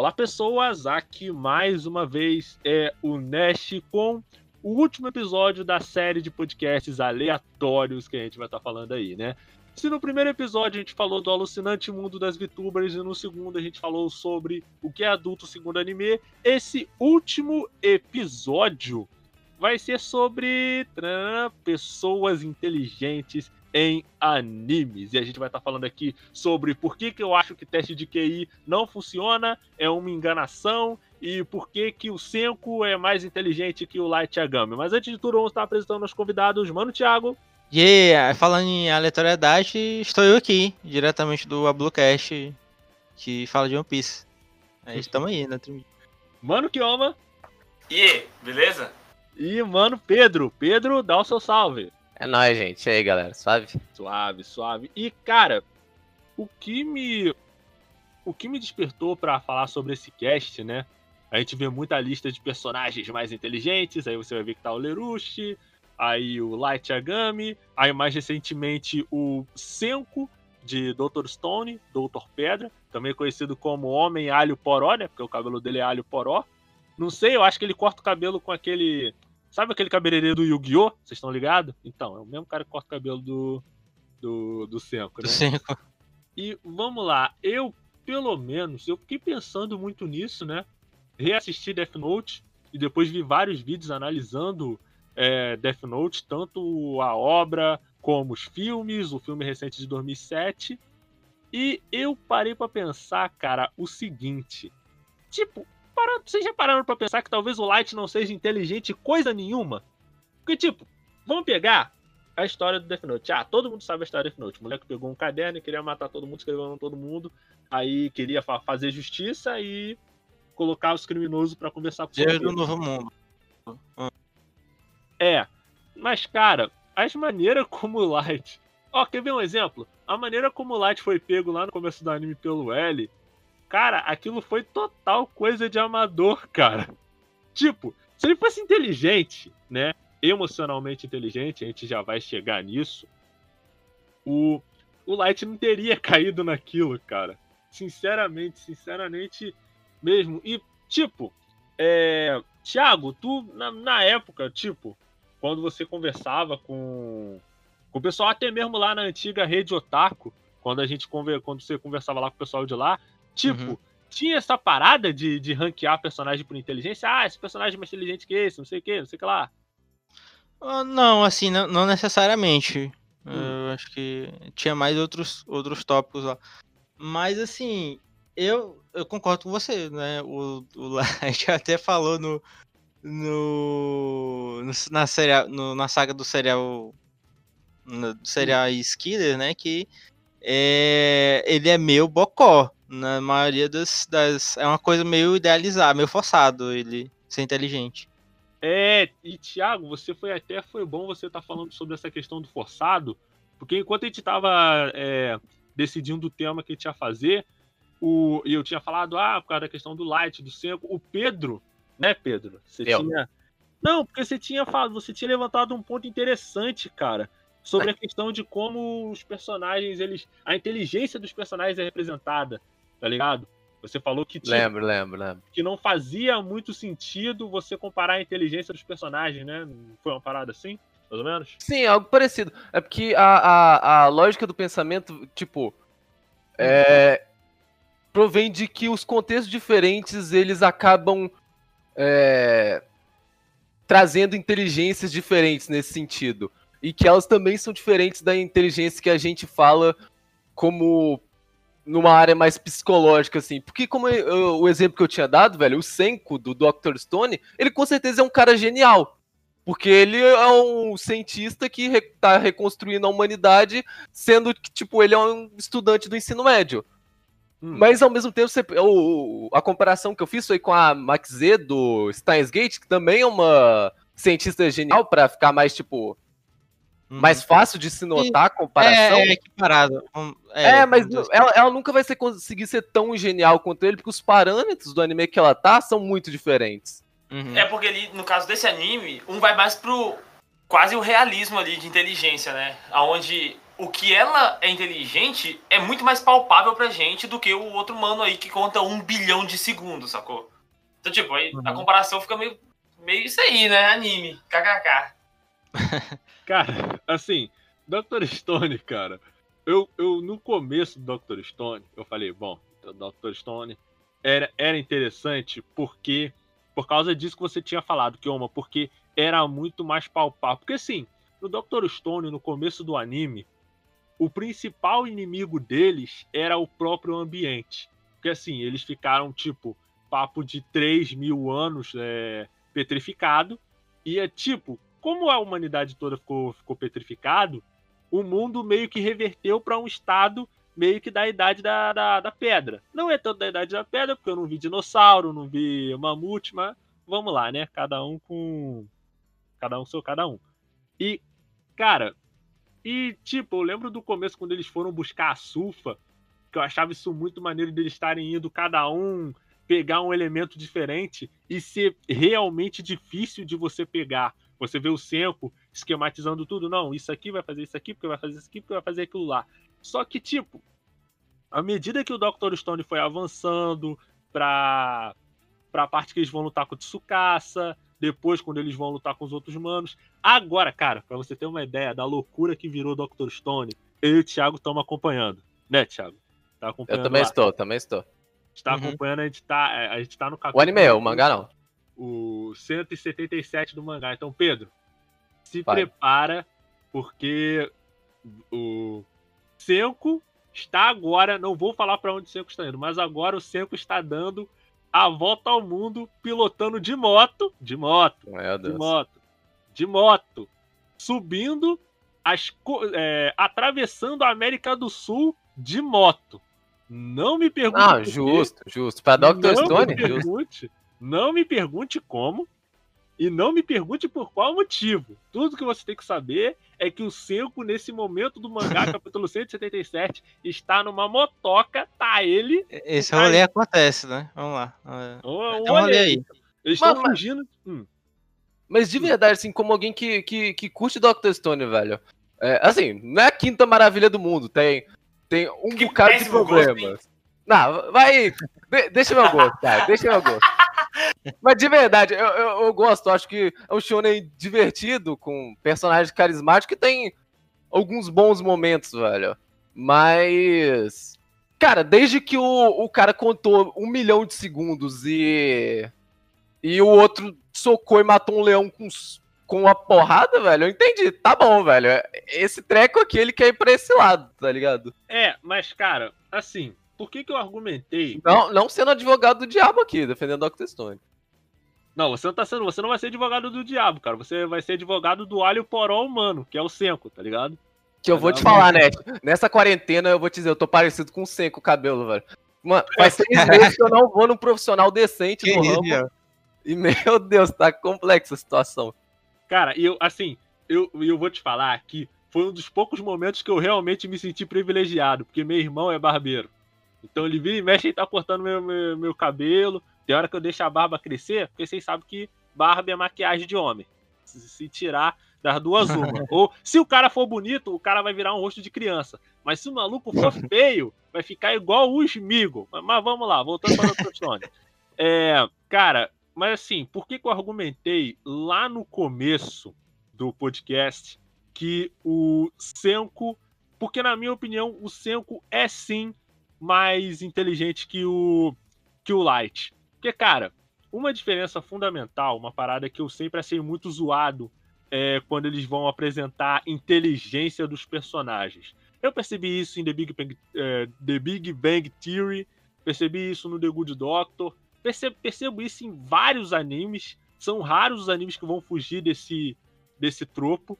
Olá, pessoas! Aqui mais uma vez é o Nash com o último episódio da série de podcasts aleatórios que a gente vai estar tá falando aí, né? Se no primeiro episódio a gente falou do alucinante mundo das VTubers e no segundo a gente falou sobre o que é adulto segundo anime, esse último episódio vai ser sobre pessoas inteligentes em animes. E a gente vai estar tá falando aqui sobre por que, que eu acho que teste de QI não funciona, é uma enganação, e por que, que o Senko é mais inteligente que o Light Yagami. Mas antes de tudo, vamos estar apresentando os convidados. Mano, Thiago. Yeah, falando em aleatoriedade, estou eu aqui, diretamente do Ablucast, que fala de One Piece. Aí estamos aí, né? Mano Kioma. E yeah, beleza? E mano Pedro. Pedro, dá o seu salve. É nóis, gente. E aí, galera, suave? Suave, suave. E, cara, o que me. O que me despertou para falar sobre esse cast, né? A gente vê muita lista de personagens mais inteligentes, aí você vai ver que tá o Lerushi, aí o Light Yagami, aí mais recentemente o Senko de Dr. Stone, Dr. Pedra, também conhecido como Homem Alho Poró, né? Porque o cabelo dele é alho poró. Não sei, eu acho que ele corta o cabelo com aquele Sabe aquele cabeleireiro do Yu-Gi-Oh? Vocês estão ligados? Então, é o mesmo cara que corta o cabelo do. do, do Senko, né? Do Senko. E vamos lá, eu, pelo menos, eu fiquei pensando muito nisso, né? Reassisti Death Note e depois vi vários vídeos analisando é, Death Note, tanto a obra como os filmes, o filme recente de 2007. E eu parei para pensar, cara, o seguinte: tipo, parando, vocês já pararam pra pensar que talvez o Light não seja inteligente coisa nenhuma? Porque, tipo, vamos pegar a história do Death Note. Ah, todo mundo sabe a história do Death Note. O moleque pegou um caderno e queria matar todo mundo, escreveu todo mundo. Aí queria fa fazer justiça e colocar os criminosos para conversar com o do novo mundo. É. Mas, cara, as maneiras como o Light. Ó, quer ver um exemplo? A maneira como o Light foi pego lá no começo do anime pelo L Cara, aquilo foi total coisa de amador, cara. Tipo, se ele fosse inteligente, né? Emocionalmente inteligente, a gente já vai chegar nisso. O, o Light não teria caído naquilo, cara. Sinceramente, sinceramente mesmo. E, tipo, é, Thiago, tu, na, na época, tipo, quando você conversava com, com o pessoal, até mesmo lá na antiga rede Otaku, quando a gente quando você conversava lá com o pessoal de lá, Tipo, uhum. tinha essa parada de, de ranquear personagem por inteligência. Ah, esse personagem é mais inteligente que esse, não sei o que, não sei o que lá. Uh, não, assim, não, não necessariamente. Hum. Eu acho que tinha mais outros, outros tópicos lá. Mas, assim, eu, eu concordo com você, né? O, o Light até falou no, no, no na, serial, no, na saga do serial no serial hum. Skiller, né? Que é, ele é meio bocó na maioria das, das. É uma coisa meio idealizada, meio forçado ele ser inteligente. É, e Thiago, você foi até foi bom você estar tá falando sobre essa questão do forçado, porque enquanto a gente estava é, decidindo o tema que a gente ia fazer, o, e eu tinha falado, ah, por causa da questão do light, do seco, o Pedro, né, Pedro? Você eu. tinha. Não, porque você tinha falado, você tinha levantado um ponto interessante, cara, sobre a questão de como os personagens, eles. A inteligência dos personagens é representada tá ligado? Você falou que tinha, lembro, lembro, lembro. que não fazia muito sentido você comparar a inteligência dos personagens, né? Foi uma parada assim, mais ou menos? Sim, algo parecido. É porque a, a, a lógica do pensamento, tipo, é, provém de que os contextos diferentes eles acabam é, trazendo inteligências diferentes nesse sentido. E que elas também são diferentes da inteligência que a gente fala como numa área mais psicológica, assim. Porque, como eu, o exemplo que eu tinha dado, velho, o Senko do Dr. Stone, ele com certeza é um cara genial. Porque ele é um cientista que re, tá reconstruindo a humanidade, sendo que, tipo, ele é um estudante do ensino médio. Hum. Mas, ao mesmo tempo, você, o, a comparação que eu fiz foi com a Max Z do Steins Gate, que também é uma cientista genial, para ficar mais, tipo, mais uhum. fácil de se notar a comparação. É, é equiparado. É, é mas ela, ela, nunca vai ser, conseguir ser tão genial quanto ele, porque os parâmetros do anime que ela tá são muito diferentes. Uhum. É porque ali, no caso desse anime, um vai mais pro quase o realismo ali de inteligência, né? Aonde o que ela é inteligente é muito mais palpável pra gente do que o outro mano aí que conta um bilhão de segundos, sacou? Então, tipo, aí a Uhum. comparação fica meio, meio isso aí, né? Anime, kkk. Cara, assim, Dr. Stone, cara, eu, eu no começo do Dr. Stone, eu falei, bom, o Dr. Stone era, era interessante porque, por causa disso que você tinha falado, Kioma, porque era muito mais palpável. Porque assim, no Dr. Stone, no começo do anime, o principal inimigo deles era o próprio ambiente. Porque assim, eles ficaram, tipo, papo de 3 mil anos é, petrificado. E é tipo, como a humanidade toda ficou, ficou petrificado, o mundo meio que reverteu para um estado meio que da idade da, da, da pedra. Não é tanto da idade da pedra, porque eu não vi dinossauro, não vi mamute, mas vamos lá, né? Cada um com. Cada um seu cada um. E, cara, e tipo, eu lembro do começo quando eles foram buscar a sulfa, que eu achava isso muito maneiro deles estarem indo cada um pegar um elemento diferente e ser realmente difícil de você pegar. Você vê o Senko esquematizando tudo. Não, isso aqui vai fazer isso aqui, porque vai fazer isso aqui, porque vai fazer aquilo lá. Só que, tipo, à medida que o Dr. Stone foi avançando pra, pra parte que eles vão lutar com o Tsukasa, depois quando eles vão lutar com os outros manos. Agora, cara, pra você ter uma ideia da loucura que virou o Dr. Stone, eu e o Thiago estamos acompanhando. Né, Thiago? Tá acompanhando Eu também lá. estou, também estou. A gente tá Uhum. acompanhando, a gente tá, é, a gente tá no O capítulo. anime é, o mangá não. O 177 do mangá. Então, Pedro, se Vai. prepara, porque o Senko está agora, não vou falar para onde o Senko está indo, mas agora o Senko está dando a volta ao mundo pilotando de moto, de moto, de moto, de moto, subindo, as, é, atravessando a América do Sul de moto. Não me pergunte quê. justo, justo. Pra Dr. Stone, justo. Não me pergunte como e não me pergunte por qual motivo. Tudo que você tem que saber é que o Senko, nesse momento do mangá, capítulo 177, está numa motoca, tá ele. Esse Ai. rolê acontece, né? Vamos lá. É, Olha um rolê aí. Eles estão mas- fugindo. Hum, Mas de verdade, assim, como alguém que, que, que curte Dr. Stone, velho. É, assim, não é a quinta maravilha do mundo. Tem, tem um Que bocado de péssimo gosto, problemas. não, vai. de- deixa meu gosto, cara. Deixa meu gosto. Mas de verdade, eu, eu, eu gosto. Acho que é um shonen divertido, com personagens carismáticos que tem alguns bons momentos, velho. Mas. Cara, desde que o, o cara contou um milhão de segundos e. E o outro socou e matou um leão com, com uma porrada, velho, eu entendi. Tá bom, velho. Esse treco aqui, ele quer ir pra esse lado, tá ligado? É, mas, cara, assim, por que, que eu argumentei? Não, não sendo advogado do diabo aqui, defendendo Dr. Stone. Não, você não tá sendo. Você não vai ser advogado do diabo, cara. Você vai ser advogado do alho poró humano, que é o Senko, tá ligado? Que eu vou te falar, né? Nessa quarentena eu vou te dizer, eu tô parecido com o Senko o cabelo, velho. Mano, faz seis meses que eu não vou num profissional decente Que no ramo. E, meu Deus, tá complexa a situação. Cara, e eu, assim, eu, eu vou te falar que foi um dos poucos momentos que eu realmente me senti privilegiado, porque meu irmão é barbeiro. Então ele vira e mexe e tá cortando meu, meu, meu cabelo. Tem hora que eu deixo a barba crescer, porque vocês sabem que barba é maquiagem de homem. Se, se tirar das duas uma. Ou se o cara for bonito, o cara vai virar um rosto de criança. Mas se o maluco for feio, vai ficar igual o Smigo. Mas, mas vamos lá, voltando para o Stone. É, cara, mas assim, por que, que eu argumentei lá no começo do podcast que o Senko. Porque, na minha opinião, o Senko é sim mais inteligente que o, que o Light. Porque, cara, uma diferença fundamental, uma parada que eu sempre achei muito zoado é quando eles vão apresentar inteligência dos personagens. Eu percebi isso em The Big Bang, eh, The Big Bang Theory, percebi isso no The Good Doctor, percebo, percebo isso em vários animes. São raros os animes que vão fugir desse, desse tropo.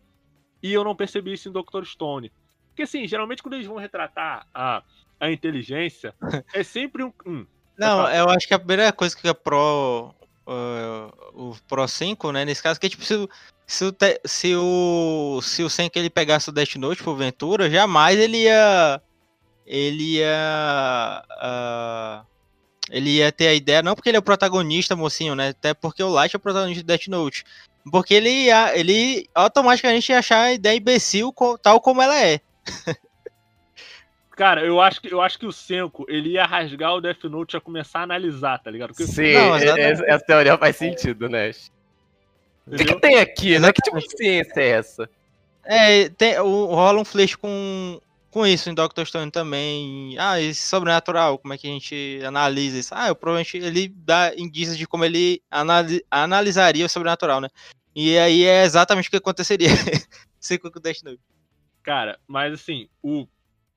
E eu não percebi isso em Dr. Stone. Porque, assim, geralmente quando eles vão retratar a, a inteligência, é sempre um. hum, Não, falar. eu acho que a primeira coisa que a Pro. uh, o Pro 5, né? Nesse caso, que tipo, se, o- se, o, se o. Se o 5 ele pegasse o Death Note porventura, jamais ele ia. Ele ia. ah, ele ia ter a ideia, não porque ele é o protagonista, mocinho, né? Até porque o Light é o protagonista do Death Note. Porque ele ia, ele automaticamente ia achar a ideia imbecil tal como ela é. Cara, eu acho que, eu acho que o Senko, ele ia rasgar o Death Note e ia começar a analisar, tá ligado? Porque, Sim, Não, é- exatamente. essa, essa teoria faz sentido, né? O que, que tem aqui, né? Que tipo de ciência é essa? É, tem, o, rola um flash com, com isso em Doctor Stone também. Ah, esse sobrenatural, como é que a gente analisa isso? Ah, eu, provavelmente ele dá indícios de como ele anali- analisaria o sobrenatural, né? E aí é exatamente o que aconteceria. Sei com o Death Note. Cara, mas assim, o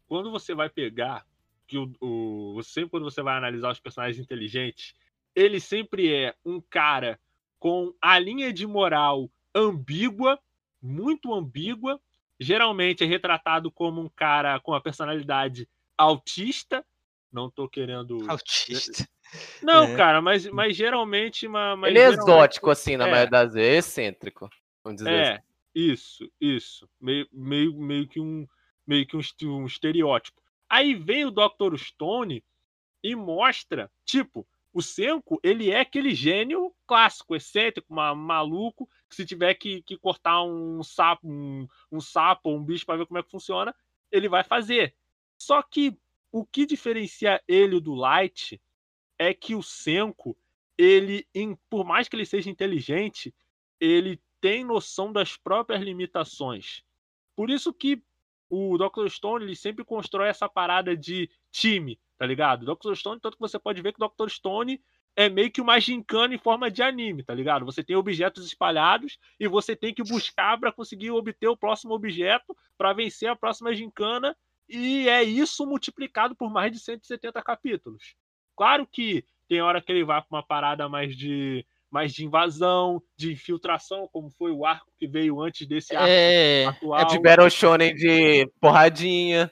quando você vai pegar que o, o sempre quando você vai analisar os personagens inteligentes, ele sempre é um cara com a linha de moral ambígua, muito ambígua. Geralmente é retratado como um cara com a personalidade autista. Não tô querendo. Autista. Não, É. cara, mas, mas geralmente. ma- Mas Ele é geralmente- exótico, assim, na é. maioria das vezes. É excêntrico. Vamos dizer assim. É, isso, isso. Meio, meio, meio que um meio que um, estereótipo. Aí vem o Dr. Stone e mostra, tipo, o Senko, ele é aquele gênio clássico, excêntrico, ma- maluco, que se tiver que, que cortar um sapo, um, um sapo ou um bicho para ver como é que funciona, ele vai fazer. Só que o que diferencia ele do Light é que o Senko, ele, por mais que ele seja inteligente, ele tem noção das próprias limitações. Por isso que o Dr. Stone ele sempre constrói essa parada de time, tá ligado? Dr. Stone, tanto que você pode ver que o Dr. Stone é meio que uma gincana em forma de anime, tá ligado? Você tem objetos espalhados e você tem que buscar para conseguir obter o próximo objeto para vencer a próxima gincana e é isso multiplicado por mais de 170 capítulos. Claro que tem hora que ele vai para uma parada mais de mais de invasão, de infiltração, como foi o arco que veio antes desse arco É, atual. É de Battle Shonen de porradinha.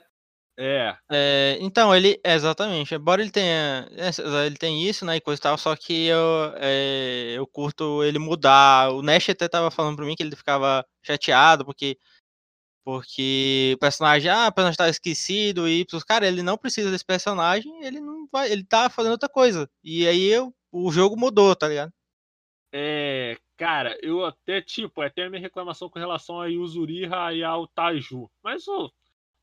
É, é, então, ele. Exatamente. Embora ele tenha. é, Ele tem isso, né? E coisa e tal, só que eu, é, eu curto ele mudar. O Nash até tava falando pra mim que ele ficava chateado, porque. Porque o personagem, ah, o personagem tá esquecido e cara, ele não precisa desse personagem, ele não vai, ele tá fazendo outra coisa. E aí eu, o jogo mudou, tá ligado? É, cara, eu até, tipo, até a minha reclamação com relação a Yuzuriha e ao Taiju. Mas, ô,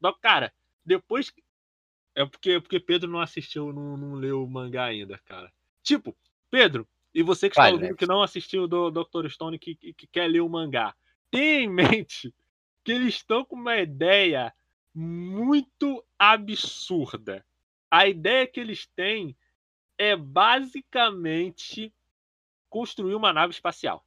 Doc, cara, depois. É porque, porque Pedro não assistiu, não, não leu o mangá ainda, cara. Tipo, Pedro, e você que está Vai, ouvindo Lex. que não assistiu do Dr. Stone que, que, que quer ler o mangá, tenha em mente que eles estão com uma ideia muito absurda. A ideia que eles têm é basicamente construir uma nave espacial.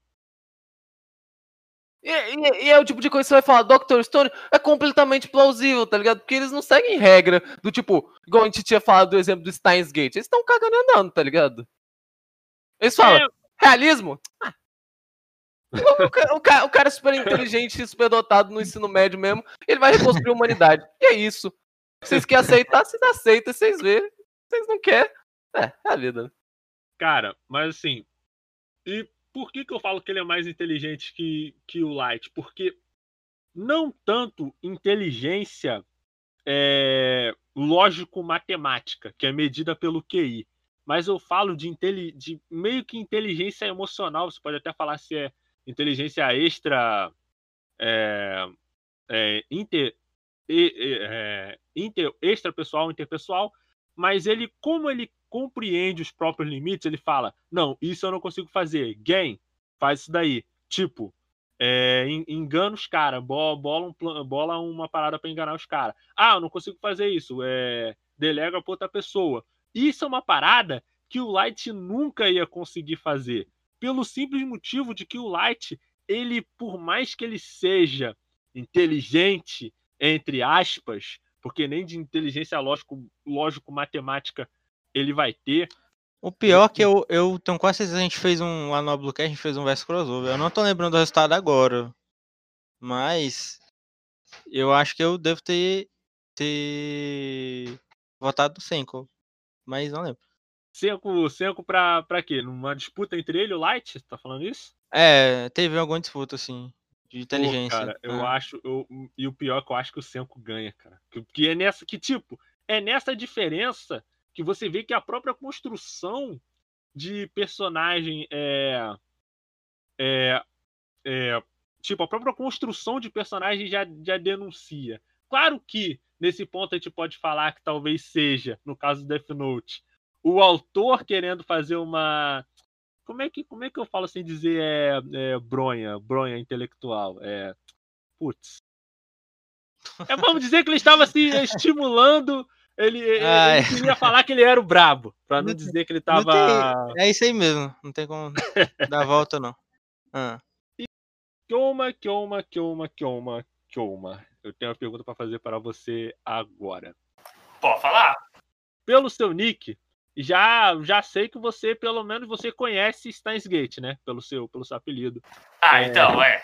E, e- e é o tipo de coisa que você vai falar, Dr. Stone, é completamente plausível, tá ligado? Porque eles não seguem regra do tipo, igual a gente tinha falado do exemplo do Steins Gate. Eles estão cagando e andando, tá ligado? Eles falam, É, realismo? Ah. O, ca- o ca- o cara é super inteligente, super dotado no ensino médio mesmo, ele vai reconstruir a humanidade. E é isso. Vocês querem aceitar, vocês aceitam, vocês vê. Vocês não querem, é, é a vida. né? Cara, mas assim. E por que, que eu falo que ele é mais inteligente que, que o Light? Porque não tanto inteligência é, lógico-matemática, que é medida pelo QI. Mas eu falo de, de meio que inteligência emocional. Você pode até falar se é inteligência extra. É, é, inter, é, inter, extrapessoal, interpessoal. Mas ele, como ele compreende os próprios limites, ele fala: Não, isso eu não consigo fazer. Game, faz isso daí. Tipo, é, en- engana os caras, bola, um bola uma parada pra enganar os caras. Ah, eu não consigo fazer isso. É, delega pra outra pessoa. Isso é uma parada que o Light nunca ia conseguir fazer. Pelo simples motivo de que o Light, ele, por mais que ele seja inteligente, entre aspas, porque nem de inteligência lógico, lógico-matemática ele vai ter. O pior é que eu, eu tenho quase certeza que a gente fez um lá no Bluecast, a gente fez um verso crossover. Eu não tô lembrando do resultado agora. Mas eu acho que eu devo ter, ter votado no Senko. Mas não lembro. Senko, Senko pra, pra quê? Numa disputa entre ele e o Light? Você tá falando isso? É, teve alguma disputa, assim, de Pô, inteligência. cara, eu Ah. acho. Eu, e o pior é que eu acho que o Senko ganha, cara. Que, que é nessa. Que, tipo, é nessa diferença que você vê que a própria construção de personagem é. É. é tipo, a própria construção de personagem já, já denuncia. claro que nesse ponto a gente pode falar que talvez seja, no caso do Death Note, o autor querendo fazer uma. Como é que, como é que eu falo sem dizer é, é bronha, bronha intelectual? É. Putz. É, vamos dizer que ele estava se estimulando. Ele, ele queria falar que ele era o brabo, para não, Não dizer que ele estava. É isso aí mesmo. Não tem como dar volta, não. Ah. Kyoma, Kyoma, Kyoma, Kyoma, Kyoma. Eu tenho uma pergunta para fazer para você agora. Pode falar? Pelo seu nick, já já sei que você, pelo menos, você conhece Steins Gate, né? Pelo seu, pelo seu apelido. Ah, É. então, é.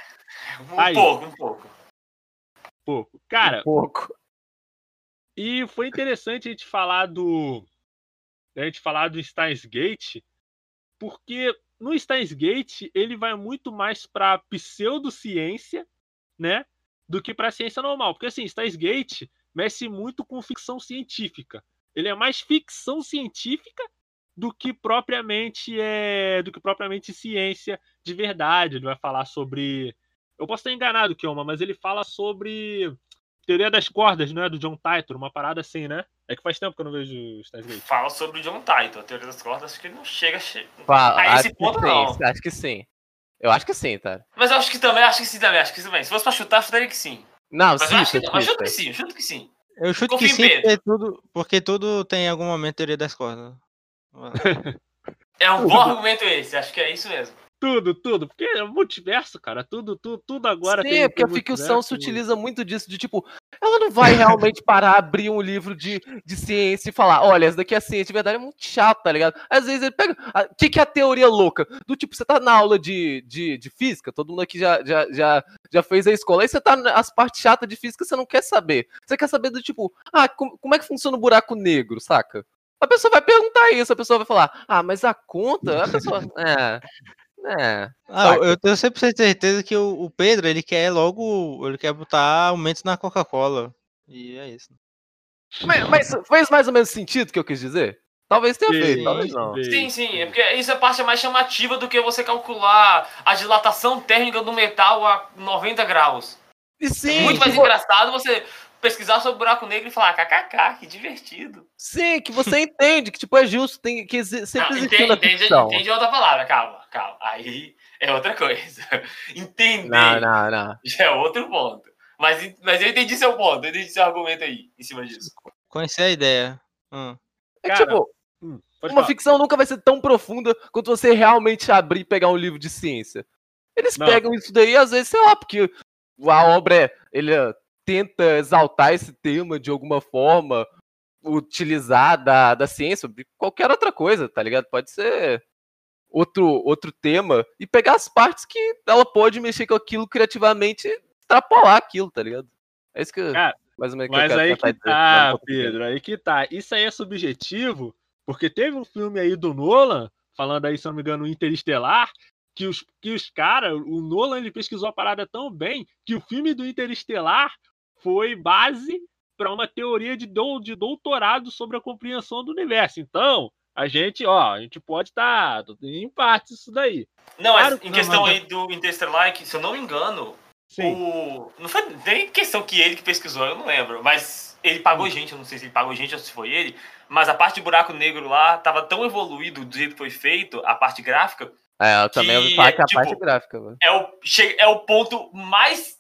Um Aí. pouco, um pouco. Pouco. Cara, Um pouco. e foi interessante a gente falar do. A gente falar do Steins Gate, porque no Steins Gate ele vai muito mais para pseudociência, né? Do que para ciência normal. Porque assim, Steins Gate mexe muito com ficção científica. Ele é mais ficção científica do que propriamente é do que propriamente ciência de verdade. Ele vai falar sobre eu posso estar enganado, Kioma, mas ele fala sobre teoria das cordas, não é? Do John Titor, uma parada assim, né? É que faz tempo que eu não vejo Steins Gate. Fala sobre o John Titor, a teoria das cordas, acho que ele não chega Fala, a acho esse que ponto, sim, não. Acho que sim. Eu acho que sim, tá? Mas eu acho que também, acho que sim também, acho que sim também. Se fosse pra chutar, eu chutaria que sim. Não, Mas sim, eu acho que não, sim, chuto que sim, eu chuto que sim. Eu chuto Confio que sim, porque tudo, porque tudo tem em algum momento teoria das cordas. É um bom argumento esse, acho que é isso mesmo. Tudo, tudo. Porque é multiverso, cara. Tudo, tudo, tudo agora Sim, tem. porque a ficção se utiliza muito disso, de tipo, ela não vai realmente parar, abrir um livro de, de ciência e falar, olha, essa daqui é ciência de verdade, é muito chato, tá ligado? Às vezes ele pega. O que, que é a teoria louca? Do tipo, você tá na aula de, de, de física, todo mundo aqui já, já, já, já fez a escola, aí você tá nas partes chatas de física, você não quer saber. Você quer saber do tipo, ah, como, como é que funciona o buraco negro, saca? A pessoa vai perguntar isso, a pessoa vai falar, ah, mas a conta, a pessoa. É. É. Ah, eu tenho 100% certeza que o, o Pedro, ele quer logo, ele quer botar aumentos na Coca-Cola. E é isso. Mas, mas fez mais ou menos sentido o que eu quis dizer? Talvez tenha Sim, feito, talvez não. sim, Sim, é porque isso é a parte mais chamativa do que você calcular a dilatação térmica do metal a 90 graus. E sim, É muito mais vo- engraçado você pesquisar sobre buraco negro e falar, kkk, que divertido. sim, que você entende que tipo é justo, tem que sempre Não, entende, entende, ficção. entende outra palavra, calma, calma. Aí é outra coisa. Entender Não, não, não. já é outro ponto. Mas, mas eu entendi seu ponto, eu entendi seu argumento aí, em cima disso. Conhecer a ideia. Hum. É Cara, tipo, Hum, uma falar. ficção nunca vai ser tão profunda quanto você realmente abrir e pegar um livro de ciência. Eles Não. pegam isso daí, às vezes, sei lá, porque a obra, é- ele eh, tenta exaltar esse tema de alguma forma, utilizar da, da ciência, qualquer outra coisa, tá ligado? Pode ser outro, outro tema, e pegar as partes que ela pode mexer com aquilo criativamente e extrapolar aquilo, tá ligado? É isso que Cara, mais ou menos Mas aí que dizer, tá, tô Pedro, aí que tá. Isso aí é subjetivo, porque teve um filme aí do Nolan, falando aí, se não me engano, Interestelar, que os, que os caras, o Nolan ele pesquisou a parada tão bem que o filme do Interestelar foi base para uma teoria de, dou, de doutorado sobre a compreensão do universo. Então, a gente, ó, a gente pode estar tá, em parte isso daí. Não, Claro mas que em não, questão mas- aí do Interstellar, que, se eu não me engano, o... não foi nem questão que ele que pesquisou, eu não lembro, mas ele pagou gente, eu não sei se ele pagou gente ou se foi ele, mas a parte de buraco negro lá tava tão evoluído do jeito que foi feito, a parte gráfica, É, eu também ouvi Que, falar que a tipo, parte gráfica, mano. é o, é o ponto mais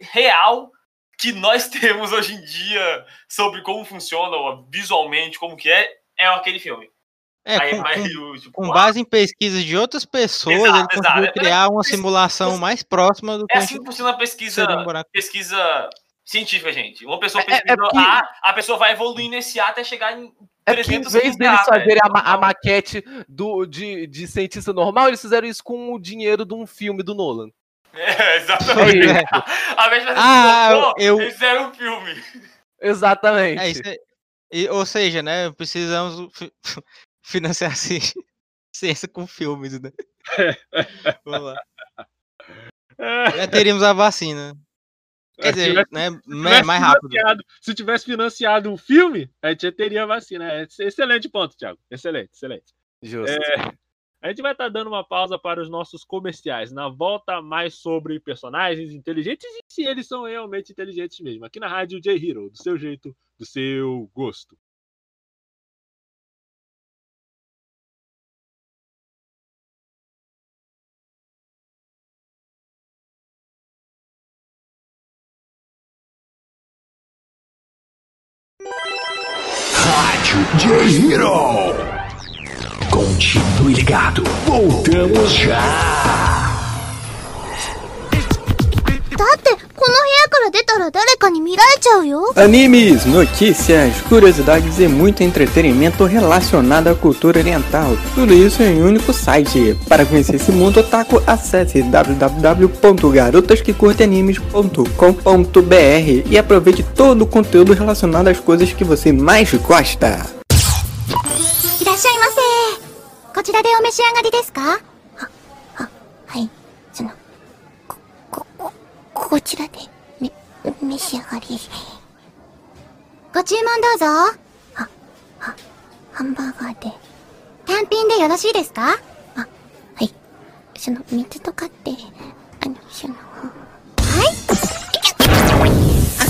real que nós temos hoje em dia sobre como funciona visualmente, como que é, é aquele filme. É, Aí com, tipo, com ah, base em pesquisas de outras pessoas, Exato, ele conseguiu exato. criar uma Mas- simulação mais próxima do que É assim que funciona a pesquisa, um pesquisa científica, gente. Uma pessoa É- é pesquisa porque- A, a pessoa vai evoluindo nesse A até chegar em É que em 300 vez deles A, fazerem a, ma- a maquete do, de, de cientista normal, eles fizeram isso com o dinheiro de um filme do Nolan. É, exatamente. É de fazer Ah, pô, eu- eles fizeram um filme. Exatamente. É isso aí. E, ou seja, né, precisamos fi- financiar ci- ciência com filmes, né? Vamos lá. Já teríamos a vacina. Quer Se dizer, tivesse- né, Se mais, rápido. financiado- Se tivesse financiado um filme, a gente já teria a vacina. É excelente ponto, Thiago. Excelente, excelente. Justo. É, A gente vai estar tá dando uma pausa para os nossos comerciais. Na volta, mais sobre personagens inteligentes e se eles são realmente inteligentes mesmo. Aqui na Rádio J-Hero, do seu jeito, do seu gosto. Rádio J-Hero. Continue ligado. Voltamos já. だってこの部屋から出たら誰かに見られちゃうよ Animes, notícias, curiosidades e muito entretenimento relacionado à cultura oriental. Tudo isso em um único site. Para conhecer esse mundo otaku, acesse www.garotasquecurteanimes.com.br e aproveite todo o conteúdo relacionado às coisas que você mais gosta. こちらでお召し上がりですか？は、は、はい。そのこ、こ、ここちらでめ、召し上がり。ご注文どうぞ。は、は、ハンバーガーで。単品でよろしいですか？あ、はい。その水とかってあのそのはい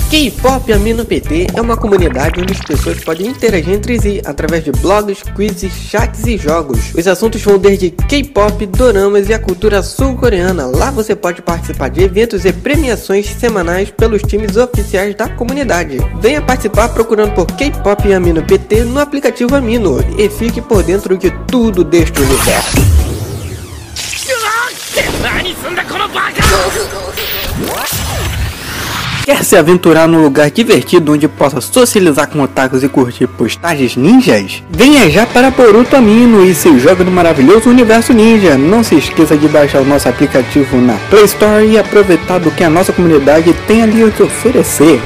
K-Pop Amino PT é uma comunidade onde as pessoas podem interagir entre si através de blogs, quizzes, chats e jogos. Os assuntos vão desde K-pop, doramas e a cultura sul-coreana. Lá você pode participar de eventos e premiações semanais pelos times oficiais da comunidade. Venha participar procurando por K-Pop Amino PT no aplicativo Amino e fique por dentro de tudo deste universo. Quer se aventurar num lugar divertido onde possa socializar com otakus e curtir postagens ninjas? Venha já para Boruto Amino e se joga no maravilhoso universo ninja. Não se esqueça de baixar o nosso aplicativo na Play Store e aproveitar do que a nossa comunidade tem ali a te oferecer.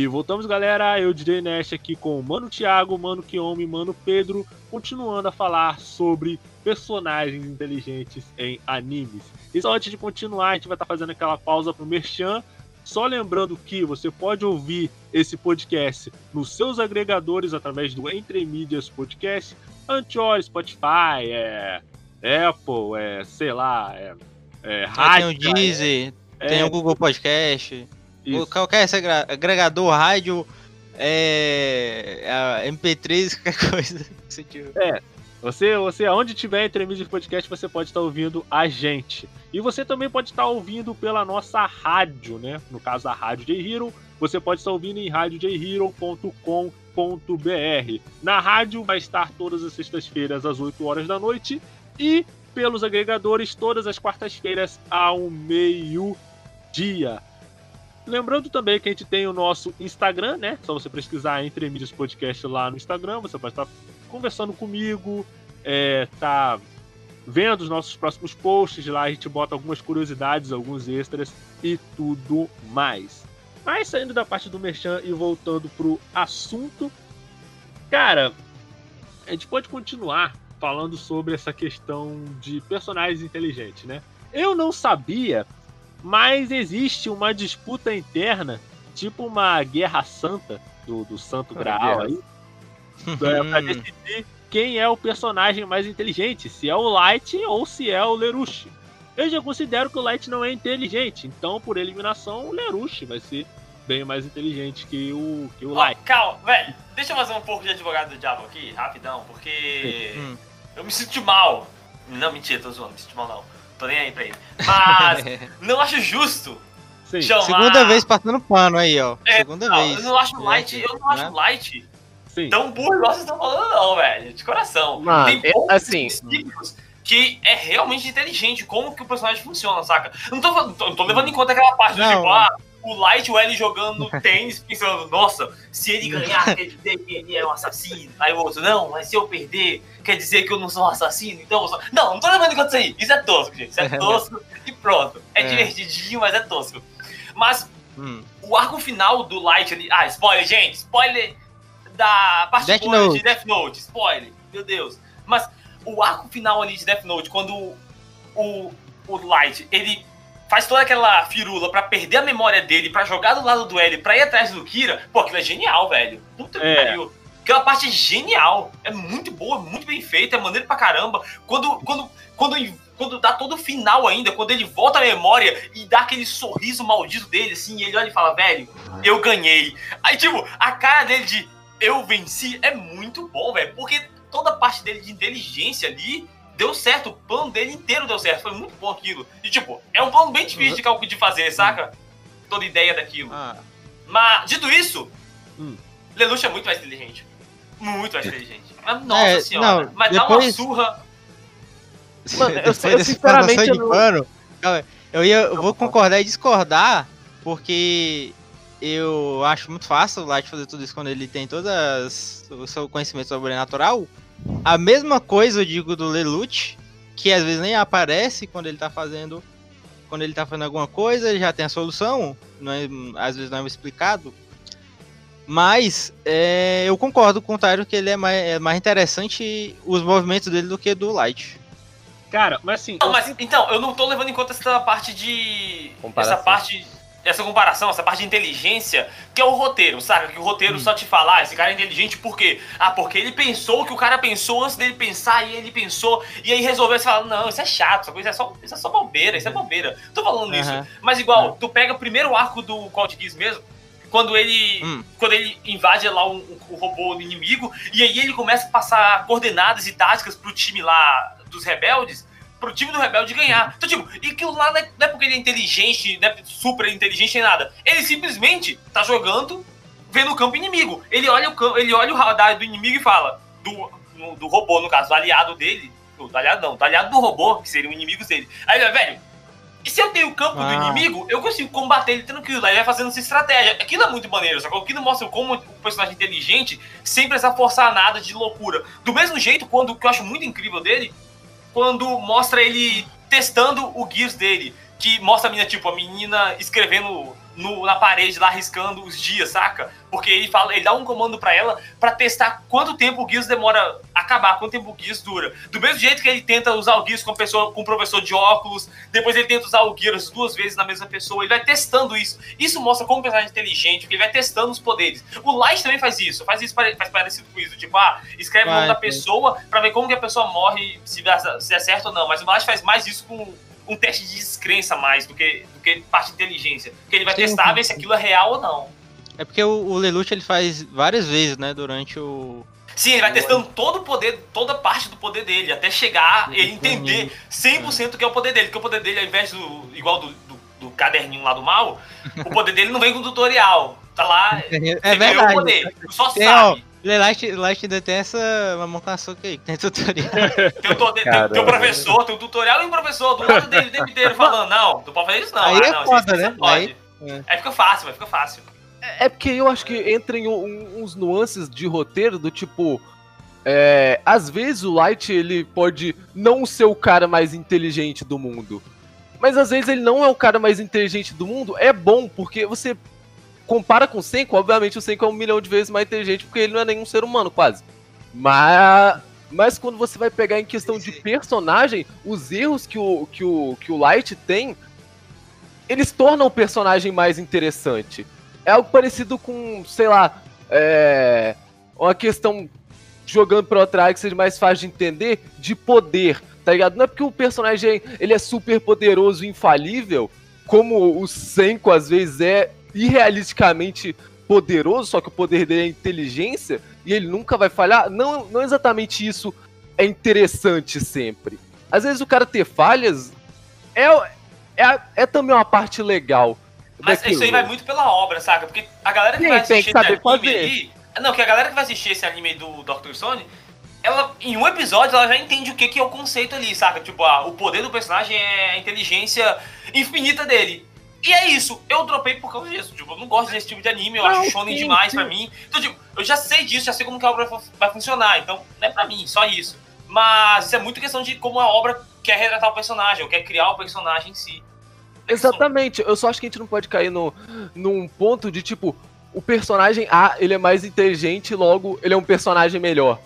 E voltamos, galera. Eu, DJ Nash, aqui com o Mano Thiago, Mano Kiyomi, Mano Pedro, continuando a falar sobre personagens inteligentes em animes. E só antes de continuar, a gente vai estar fazendo aquela pausa pro Merchan. Só lembrando que você pode ouvir esse podcast nos seus agregadores através do Entre Mídias Podcast, Anchor, Spotify, é, Apple, é, sei lá, é, é, Aí tem o Deezer, é, tem o Google Podcast. Isso. Qualquer agra- agregador, rádio, é, a MP3, qualquer coisa que você tiver. Você, você, aonde tiver entre mídias podcast, você pode estar ouvindo a gente. E você também pode estar ouvindo pela nossa rádio, né? No caso da Rádio J Hero, você pode estar ouvindo em radiojhero.com.br. Na rádio vai estar todas as sextas-feiras às 8 horas da noite e pelos agregadores todas as quartas-feiras ao meio-dia. Lembrando também que a gente tem o nosso Instagram, né? Só você pesquisar Entre Mídias Podcast lá no Instagram, você pode estar conversando comigo, é, tá vendo os nossos próximos posts lá, a gente bota algumas curiosidades, alguns extras e tudo mais. Mas saindo da parte do Merchan e voltando pro assunto, cara, a gente pode continuar falando sobre essa questão de personagens inteligentes, né? Eu não sabia, mas existe uma disputa interna, tipo uma guerra santa do, do Santo Graal aí, é, pra decidir quem é o personagem mais inteligente, se é o Light ou se é o Lerush. Eu já considero que o Light não é inteligente, então por eliminação o Lerush vai ser bem mais inteligente que o, que o Ó, Light. calma, velho. Deixa eu fazer um pouco de advogado do diabo aqui, rapidão, porque Hum. eu me sinto mal. Não, mentira, tô zoando, me sinto mal não. Tô nem aí pra ele. Mas não acho justo Sim, chamar... Segunda vez passando pano aí, ó. É, Segunda Não, vez. eu não acho É, Light, eu não acho né? Light sim. tão burro igual vocês estão falando, não, velho. De coração. Mano, Tem é- poucos assim- princípios que é realmente inteligente como que o personagem funciona, saca? Não tô, tô, tô levando em conta aquela parte do Não. tipo, ah, o Light e o L jogando tênis, pensando, nossa, se ele ganhar, quer dizer que ele é um assassino. Aí o outro, não, mas se eu perder, quer dizer que eu não sou um assassino, então eu sou... Não, não tô levando em conta isso aí. Isso é tosco, gente. Isso é tosco e pronto. É, É. divertidinho, mas é tosco. Mas Hum. o arco final do Light ali. Ah, spoiler, gente! Spoiler da parte Death boa Note. de Death Note, spoiler, meu Deus. Mas o arco final ali de Death Note, quando o, o Light, ele faz toda aquela firula pra perder a memória dele, pra jogar do lado do L, pra ir atrás do Kira, pô, aquilo é genial, velho. Puta que É. pariu. Aquela parte é genial, é muito boa, muito bem feita, é maneiro pra caramba. Quando, quando, quando, quando dá todo o final ainda, quando ele volta à memória e dá aquele sorriso maldito dele, assim, e ele olha e fala, velho, eu ganhei. Aí, tipo, a cara dele de eu venci é muito bom, velho, porque toda a parte dele de inteligência ali deu certo, o plano dele inteiro deu certo, foi muito bom aquilo. E, tipo, é um plano bem difícil de, cal- de fazer, saca? Toda ideia daquilo. Ah, Mas, dito isso, Hum. Lelouch é muito mais inteligente. Muito mais inteligente. Mas, nossa É, senhora. não, mas dá uma depois- surra. Mano, eu- depois eu dessa sinceramente, eu não- pano, eu, ia, eu vou concordar e discordar, porque eu acho muito fácil o Light fazer tudo isso quando ele tem todas o seu conhecimento sobrenatural. A mesma coisa eu digo do Lelouch, que às vezes nem aparece quando ele tá fazendo quando ele tá fazendo alguma coisa, ele já tem a solução, não é, às vezes não é explicado. Mas é, eu concordo com o Tyro que ele é mais, é mais interessante os movimentos dele do que do Light. Cara, mas assim. Não, eu mas então, eu não tô levando em conta essa parte de. Comparação. Essa parte. Essa comparação, essa parte de inteligência, que é o roteiro, sabe? Que o roteiro Hum. só te fala, ah, esse cara é inteligente por quê? Ah, porque ele pensou o que o cara pensou antes dele pensar, e ele pensou, e aí resolveu, você fala, não, isso é chato, essa coisa é só, isso é só bobeira, isso é bobeira. Tô falando isso. Aham. Mas igual, tu pega o primeiro arco do Code Geass mesmo, quando ele. Hum. Quando ele invade lá o, o robô do inimigo, e aí ele começa a passar coordenadas e táticas pro time lá dos rebeldes, pro time do rebelde ganhar. Então, tipo, e aquilo lá não é, não é porque ele é inteligente, não é super inteligente nem nada. Ele simplesmente tá jogando, vendo o campo inimigo. Ele olha o campo, ele olha o radar do inimigo e fala. Do, no- do robô, no caso, do aliado dele. Do, do aliado não, do aliado do robô, que seriam inimigos dele. Aí ele, velho, e se eu tenho o campo do Ah. inimigo, eu consigo combater ele tranquilo. Aí vai fazendo essa estratégia. Aquilo é muito maneiro, só que aquilo mostra como o personagem inteligente sem precisar forçar nada de loucura. Do mesmo jeito, quando o que eu acho muito incrível dele, quando mostra ele testando o Gears dele. Que mostra a menina, tipo, a menina escrevendo no- na parede lá, riscando os dias, saca? Porque ele fala, ele dá um comando pra ela pra testar quanto tempo o Gears demora a acabar, quanto tempo o Gears dura. Do mesmo jeito que ele tenta usar o Gears com, pessoa, com um professor de óculos, depois ele tenta usar o Gears duas vezes na mesma pessoa, ele vai testando isso. Isso mostra como o personagem é inteligente, porque ele vai testando os poderes. O Light também faz isso, faz isso faz parecido com isso, tipo, ah, escreve o nome da pessoa pra ver como que a pessoa morre, se, dá- se é certo ou não. Mas o Light faz mais isso com um teste de descrença mais do que, do que parte de inteligência. Porque ele vai Sim, testar, ver se aquilo é real ou não. É porque o, o Lelouch ele faz várias vezes, né, durante o. Sim, ele vai testando todo o poder, toda parte do poder dele, até chegar ele entender Uhum. 100% o que é o poder dele. Porque o poder dele, ao invés do. igual do, do, do caderninho lá do mal, o poder dele não vem com tutorial. Tá lá, É você ganhou o verdade. poder. Só Tem, ó, sabe. O Lelouch Lelouch ainda tem essa mamão com açúcar aí, que tem tutorial. Tem o, tem, tem o Caramba. professor, tem o tutorial e o professor do lado dele o tempo inteiro falando: não, tu pode fazer isso não. Aí ah, é não, foda, né? não pode. Aí- Aí fica fácil, vai ficar fácil. É porque eu acho que entra em um- uns nuances de roteiro do tipo. é, às vezes o Light ele pode não ser o cara mais inteligente do mundo. Mas às vezes ele não é o cara mais inteligente do mundo. É bom, porque você compara com o Senko, obviamente o Senko é um milhão de vezes mais inteligente, porque ele não é nenhum ser humano, quase. Mas. Mas quando você vai pegar em questão de personagem, os erros que o, que o, que o Light tem, eles tornam o personagem mais interessante. É algo parecido com, sei lá, é, uma questão jogando pro trás que seja mais fácil de entender, de poder, tá ligado? Não é porque o personagem ele é super poderoso e infalível, como o Senko às vezes é irrealisticamente poderoso, só que o poder dele é inteligência e ele nunca vai falhar. Não, não exatamente isso é interessante sempre. Às vezes o cara ter falhas é, é, é também uma parte legal. Mas daquilo. isso aí vai muito pela obra, saca? Porque a galera que Sim, vai assistir esse anime fazer. aí. Não, que a galera que vai assistir esse anime do Dr. Stone, ela, em um episódio, ela já entende o que, que é o conceito ali, saca? Tipo, ah, o poder do personagem é a inteligência infinita dele. E é isso, eu dropei por causa disso. Tipo, eu não gosto desse tipo de anime, eu Não, acho shonen sim, demais sim. pra mim. Então, tipo, eu já sei disso, já sei como que a obra vai- funcionar. Então, não é pra mim, só isso. Mas isso é muito questão de como a obra quer retratar o personagem, ou quer criar o personagem em si. É. Exatamente, eu só acho que a gente não pode cair no, num ponto de tipo, o personagem A, ele é mais inteligente, logo ele é um personagem melhor.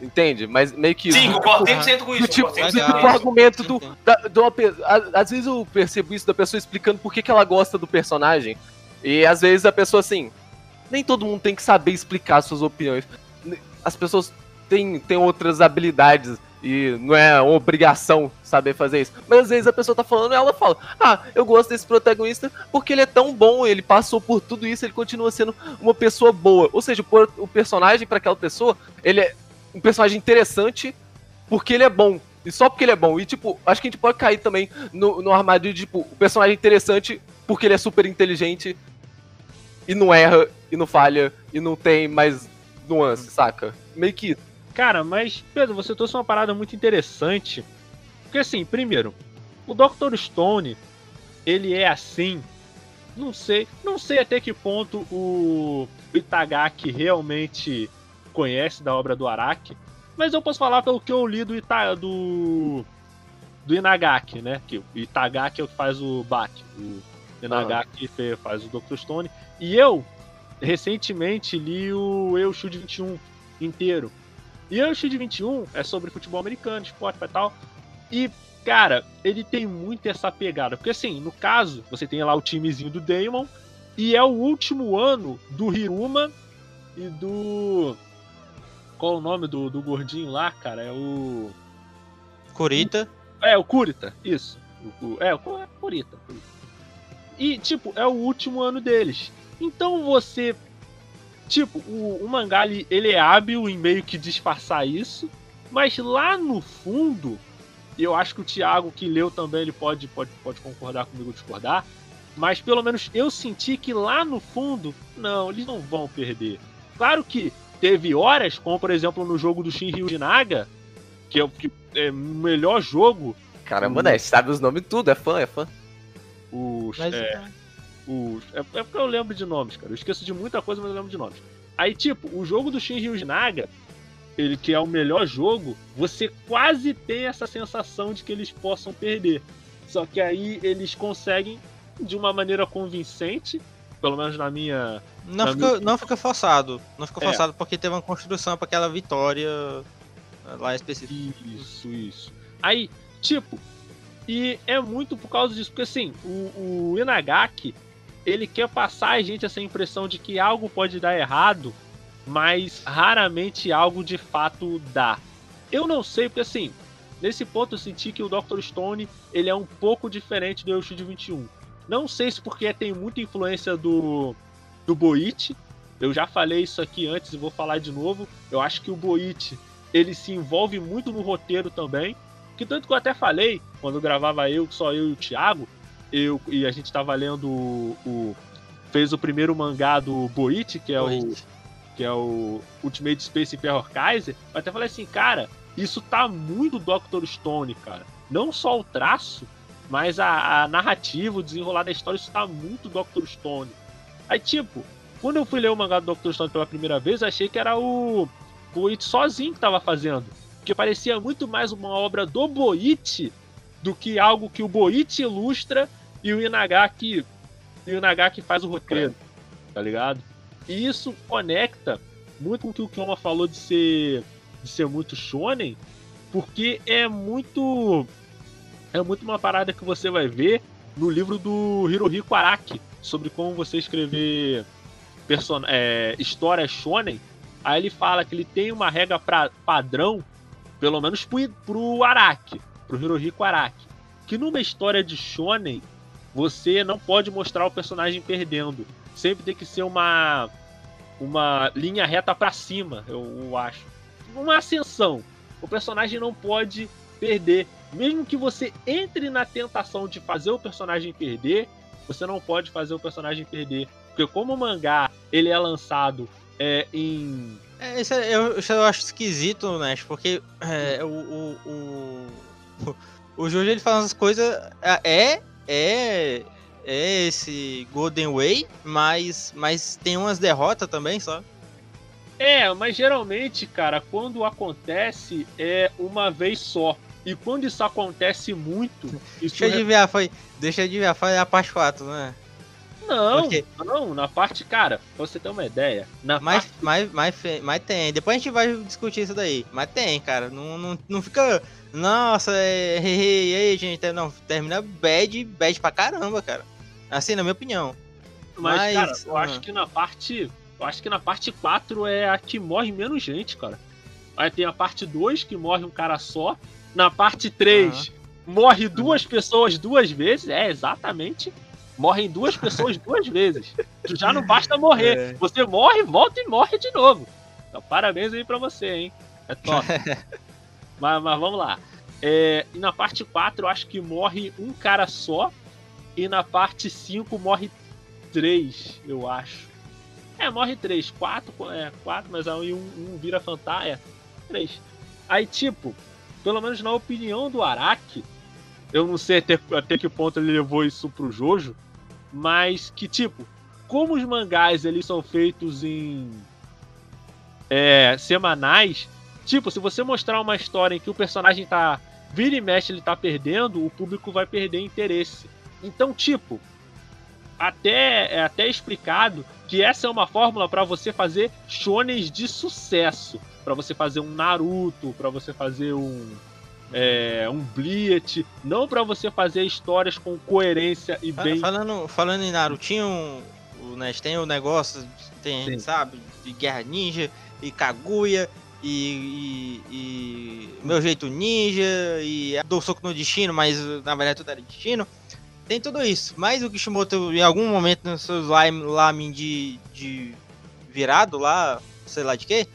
Entende? Mas meio que. Sim, concordo 100% com Do isso. tipo, concordo do 100% tipo com isso. argumento do, da, uma pe- a- Às vezes eu percebo isso da pessoa explicando por que, que ela gosta do personagem. E às vezes a pessoa assim. Nem todo mundo tem que saber explicar suas opiniões. As pessoas têm, têm outras habilidades. E não é uma obrigação saber fazer isso. Mas às vezes a pessoa tá falando e ela fala: Ah, eu gosto desse protagonista porque ele é tão bom, ele passou por tudo isso, ele continua sendo uma pessoa boa. Ou seja, o o personagem para aquela pessoa, ele é um personagem interessante porque ele é bom. E só porque ele é bom. E, tipo, acho que a gente pode cair também no, no armadilho de, tipo, o personagem interessante porque ele é super inteligente e não erra, e não falha, e não tem mais nuance, saca? Meio que. Cara, mas, Pedro, você trouxe uma parada muito interessante. Porque, assim, primeiro, o Dr. Stone, ele é assim. Não sei, não sei até que ponto o Itagaki realmente conhece da obra do Araki, mas eu posso falar pelo que eu li do Ita, do do Inagaki, né? Que o Itagaki é o que faz o Baki, o Inagaki fe- faz o Dr. Stone. E eu recentemente li o Eu Shield 21 inteiro. E o Shield 21 é sobre futebol americano, esporte e tal. E, cara, ele tem muito essa pegada. Porque, assim, no caso, você tem lá o timezinho do Damon. E é o último ano do Hiruma e do. Qual o nome do, do gordinho lá, cara? É o. Kurita. É, o Kurita, isso. O, é, o é Kurita, Kurita. E, tipo, é o último ano deles. Então você. Tipo, o, o mangá ele, ele é hábil em meio que disfarçar isso. Mas lá no fundo, eu acho que o Thiago que leu também ele pode, pode, pode concordar comigo ou discordar. Mas pelo menos eu senti que lá no fundo, não, eles não vão perder. Claro que teve horas, como por exemplo no jogo do Shinryu de Naga, que é o que é melhor jogo. Caramba, né? Sabe os nomes tudo, é fã, é fã. Os, Mas, é, os, é, é porque eu lembro de nomes, cara. Eu esqueço de muita coisa, mas eu lembro de nomes. Aí, tipo, o jogo do Shinryu de Naga, ele que é o melhor jogo, você quase tem essa sensação de que eles possam perder. Só que aí eles conseguem de uma maneira convincente, pelo menos na minha. Não Na fica, não fica forçado. Não fica É. forçado porque teve uma construção pra aquela vitória eh, lá específica. Isso, isso. Aí, tipo, e é muito por causa disso, porque assim, o, o Inagaki, ele quer passar a gente essa impressão de que algo pode dar errado, mas raramente algo de fato dá. Eu não sei, porque assim, nesse ponto eu senti que o Dr. Stone, ele é um pouco diferente do Yoshid 21. Não sei se porque tem muita influência do, do Boichi, eu já falei isso aqui antes e vou falar de novo. Eu acho que o Boichi, ele se envolve muito no roteiro também. Que tanto que eu até falei, quando gravava eu, só eu e o Thiago, eu, e a gente tava lendo o, o- fez o primeiro mangá do Boichi, que é o Boichi. que é o Ultimate Space Emperor Kaiser, eu até falei assim, cara, isso tá muito Dr. Stone, cara. Não só o traço, mas a, a narrativa, o desenrolar da história, isso tá muito Dr. Stone. Aí, tipo, quando eu fui ler o mangá do Dr. Stone pela primeira vez, achei que era o Boichi sozinho que tava fazendo. Porque parecia muito mais uma obra do Boichi do que algo que o Boichi ilustra e o Inagaki, e o Inagaki faz o roteiro, tá ligado? E isso conecta muito com o que o Kioma falou de ser, de ser muito shonen, porque é muito é muito uma parada que você vai ver no livro do Hirohiko Araki sobre como você escrever person é, história shonen. Aí ele fala que ele tem uma regra pra, padrão, pelo menos pro, pro Araki, pro Hirohiko Araki, que numa história de shonen você não pode mostrar o personagem perdendo. Sempre tem que ser uma uma linha reta pra cima, eu, eu acho. Uma ascensão. O personagem não pode perder. Mesmo que você entre na tentação de fazer o personagem perder, você não pode fazer o personagem perder. Porque como o mangá ele é lançado é, em. É, isso, é- eu, isso eu acho esquisito, né? Porque é, o, o, o, o Jojo ele fala essas coisas. É, é, é esse Golden Way, mas, mas tem umas derrotas também, só. É, mas geralmente, cara, quando acontece é uma vez só. E quando isso acontece muito, isso Deixa eu adivinhar, foi. Deixa eu adivinhar, foi a parte 4, né? Não, Porque- não, na parte, cara, pra você ter uma ideia, na Mas, parte, mas, mas, mas tem. Depois a gente vai discutir isso daí. Mas tem, cara. Não, não, não fica. Nossa, é. E aí, gente. Não, termina bad, bad pra caramba, cara. Assim, na minha opinião. mas, mas- cara, eu ah. acho que na parte, eu acho que na parte 4 é a que morre menos gente, cara. Aí tem a parte 2 que morre um cara só, na parte 3 morre duas pessoas duas vezes, é exatamente. Morrem duas pessoas duas vezes. Tu já não basta morrer. É. Você morre, volta e morre de novo. Então, parabéns aí pra você, hein? É top. mas, mas vamos lá. É, e na parte 4, eu acho que morre um cara só. E na parte 5 morre três, eu acho. É, morre três. Quatro, é, quatro, mas aí um, um vira fantasma. É, três. Aí, tipo, pelo menos na opinião do Araki, eu não sei até, até que ponto ele levou isso pro Jojo, mas que, tipo, como os mangás eles são feitos em é, semanais, tipo, se você mostrar uma história em que o personagem tá vira e mexe, ele tá perdendo, o público vai perder interesse. Então, tipo, até é até explicado que essa é uma fórmula para você fazer shonens de sucesso, Pra você fazer um Naruto, pra você fazer um é, um Bleach, não pra você fazer histórias com coerência e bem Falando, falando em Narutinho, o Nes tem o negócio, tem, Sim. sabe, de Guerra Ninja e Kaguya e, e- e Meu Jeito Ninja e Dou Soco no Destino, mas na verdade tudo era destino. Tem tudo isso. Mas o Kishimoto, em algum momento nos seus lamin de, de virado lá, sei lá de quê,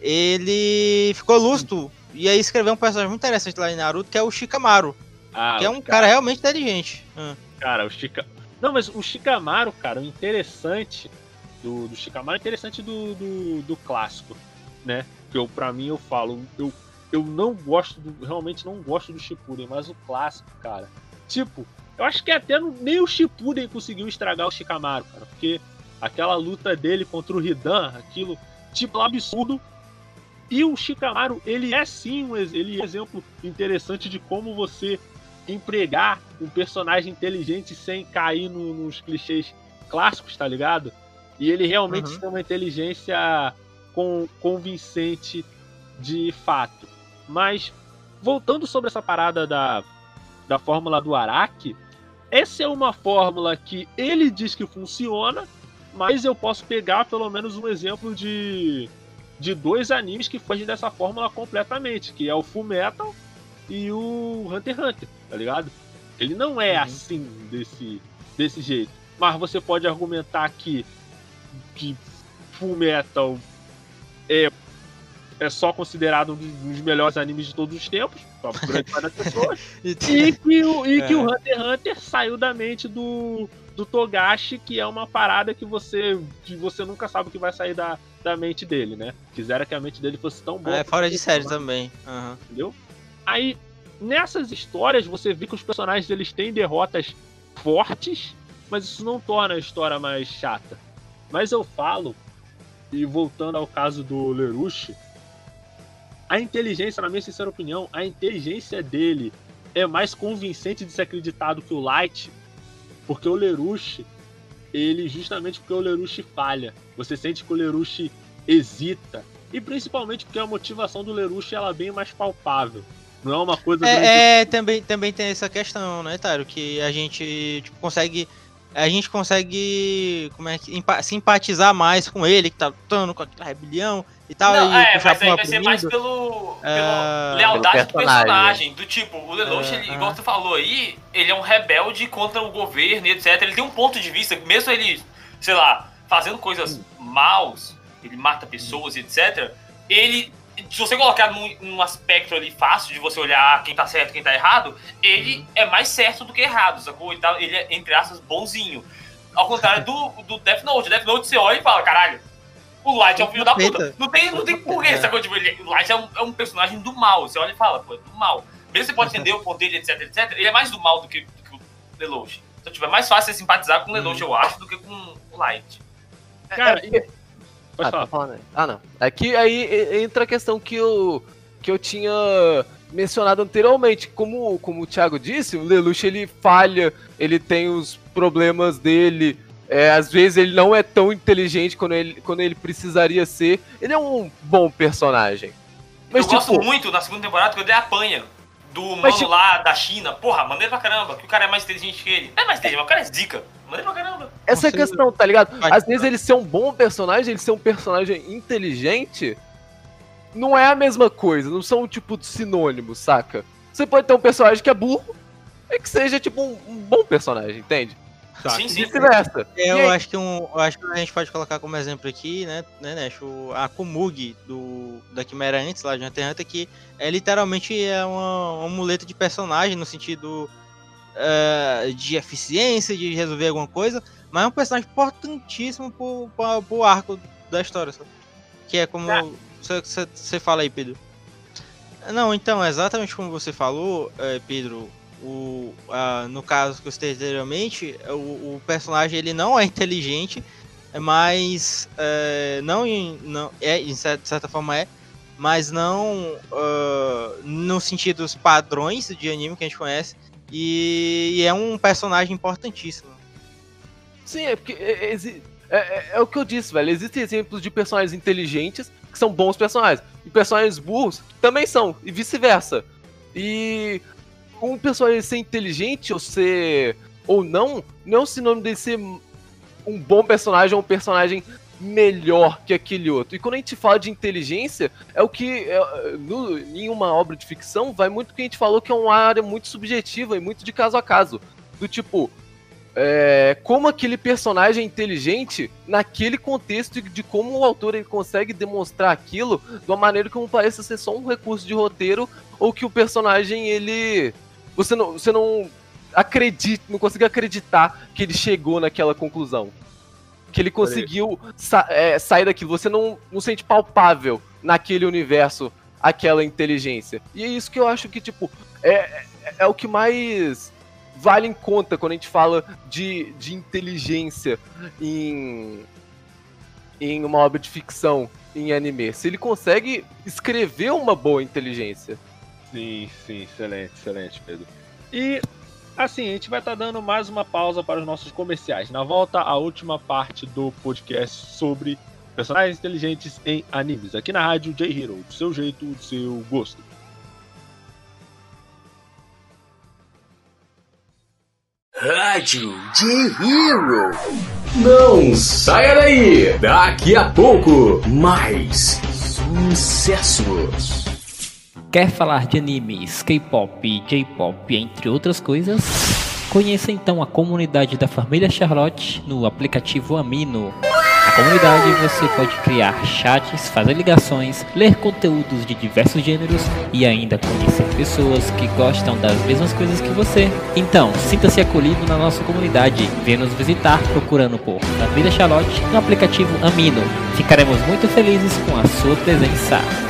ele ficou lustro. E aí escreveu um personagem muito interessante lá em Naruto, que é o Shikamaru, Ah, que é um cara realmente inteligente. Ah. Cara, o Chica. Não, mas o Shikamaru, cara, o interessante do, do Shikamaru é interessante do, do, do clássico, né? Que eu, pra mim, eu falo, eu, eu não gosto do. Realmente não gosto do Shippuden, mas o clássico, cara. Tipo, eu acho que até no- nem o Shippuden conseguiu estragar o Shikamaru, cara. Porque aquela luta dele contra o Hidan, aquilo, tipo, absurdo. E o Shikamaru, ele é sim um, ele é um exemplo interessante de como você empregar um personagem inteligente sem cair no- nos clichês clássicos, tá ligado? E ele realmente Uhum. tem uma inteligência con- convincente de fato. Mas, voltando sobre essa parada da, da fórmula do Araki, essa é uma fórmula que ele diz que funciona, mas eu posso pegar pelo menos um exemplo de, de dois animes que fogem dessa fórmula completamente, que é o Full Metal e o Hunter x Hunter, tá ligado? Ele não é Uhum. assim desse, desse jeito. Mas você pode argumentar que, que Full Metal é, é só considerado um dos- melhores animes de todos os tempos, pra grande parte das pessoas. E que, o, e que É. o Hunter x Hunter saiu da mente do, do Togashi, que é uma parada que você, que você nunca sabe o que vai sair da, da mente dele, né? Quisera que a mente dele fosse tão boa. É fora de série também. Aham. Entendeu? Aí, nessas histórias, você vê que os personagens eles têm derrotas fortes, mas isso não torna a história mais chata. Mas eu falo, e voltando ao caso do Lerushi, a inteligência, na minha sincera opinião, a inteligência dele é mais convincente de ser acreditado que o Light, porque o Lerushi, ele justamente porque o Lerushi falha. Você sente que o Lerushi hesita. E principalmente porque a motivação do Lerushi ela é bem mais palpável. Não é uma coisa. É, é, também, também tem essa questão, né, Taro? Que a gente tipo, consegue. A gente consegue como é que, simpatizar mais com ele, que tá lutando com aquela rebelião e tal. Não, e é, mas aí vai ser mais pelo, É, pela lealdade pelo do personagem. personagem. Do tipo, o Lelouch, É, ele, é. igual você falou aí, ele é um rebelde contra o governo e etc. Ele tem um ponto de vista, mesmo ele, sei lá, fazendo coisas maus, ele mata pessoas e etc. Ele, se você colocar num, num aspecto ali fácil de você olhar quem tá certo e quem tá errado, ele é mais certo do que errado, sacou? Ele, tá, ele é, entre aspas, bonzinho. Ao contrário do, do Death Note. Death Note você olha e fala, caralho, o Light é um filho da puta. Não tem, não tem porquê, É. sacou? Tipo, ele, o Light é um, é um personagem do mal. Você olha e fala, pô, é do mal. Mesmo você pode entender o ponto dele, etc, etc, ele é mais do mal do que, do que o Lelouch. Então, tipo, é mais fácil você simpatizar com o Lelouch, eu acho, do que com o Light. Cara, e- pode ah, falar. tá falando aí. ah, não. Aqui aí e- entra a questão que eu, que eu tinha mencionado anteriormente. Como, como o Thiago disse, o Lelouch ele falha, ele tem os problemas dele É, às vezes ele não é tão inteligente quando ele, quando ele precisaria ser. Ele é um bom personagem. Mas, eu tipo, gosto muito na segunda temporada que ele apanha do mano Mas, tipo- lá da China. Porra, maneiro pra caramba, que o cara é mais inteligente que ele. Não é mais inteligente, mas o cara é zica. Maneiro pra caramba. essa é a questão, tá ligado? Às vezes ele ser um bom personagem, ele ser um personagem inteligente, não é a mesma coisa. Não são, tipo, sinônimos, saca? Você pode ter um personagem que é burro e que seja, tipo, um, um bom personagem, entende? Tá. Sim, sim. vice-versa. É, eu acho que um, eu acho que a gente pode colocar como exemplo aqui, né, né, Nesh, o, a Kumugi do da Quimera antes lá de Hunter x Hunter que é literalmente é uma, uma muleta de personagem no sentido eh, de eficiência, de resolver alguma coisa, mas é um personagem importantíssimo pro, pro, pro arco da história, sabe? Que é como você você fala aí, Pedro. Não, então, exatamente como você falou, eh, Pedro, o, ah, no caso que eu citei anteriormente, o, o personagem ele não é inteligente, mas eh, não, em, não é, de certa forma é, mas não ah, no sentido dos padrões de anime que a gente conhece, e, e é um personagem importantíssimo. Sim, é porque é, é- é- é- é o que eu disse, velho. Existem exemplos de personagens inteligentes que são bons personagens. E personagens burros também são, e vice-versa. E um personagem ser inteligente ou ser. ou não, não é um sinônimo de ser um bom personagem ou um personagem melhor que aquele outro. E quando a gente fala de inteligência, é o que é, no, em uma obra de ficção vai muito que a gente falou que é uma área muito subjetiva e muito de caso a caso. Do tipo, é, como aquele personagem é inteligente naquele contexto de como o autor ele consegue demonstrar aquilo de uma maneira que não pareça ser só um recurso de roteiro ou que o personagem ele você não você não acredita não consegue acreditar que ele chegou naquela conclusão que ele conseguiu sa- é, sair daquilo você não, não sente palpável naquele universo aquela inteligência e é isso que eu acho que tipo é, é, é o que mais vale em conta quando a gente fala de, de inteligência em, em uma obra de ficção, em anime. Se ele consegue escrever uma boa inteligência. Sim, sim, excelente, excelente, Pedro. E assim, a gente vai estar dando mais uma pausa para os nossos comerciais. Na volta, a última parte do podcast sobre personagens inteligentes em animes, aqui na rádio J-Hero, do seu jeito, do seu gosto. Rádio J-Hero. Não saia daí! Daqui a pouco, mais sucessos. Quer falar de animes, K-pop, J-pop, entre outras coisas? Conheça então a comunidade da família Charlotte no aplicativo Amino. Na comunidade você pode criar chats, fazer ligações, ler conteúdos de diversos gêneros e ainda conhecer pessoas que gostam das mesmas coisas que você. Então, sinta-se acolhido na nossa comunidade. Venha nos visitar procurando por Família Charlotte no aplicativo Amino. Ficaremos muito felizes com a sua presença.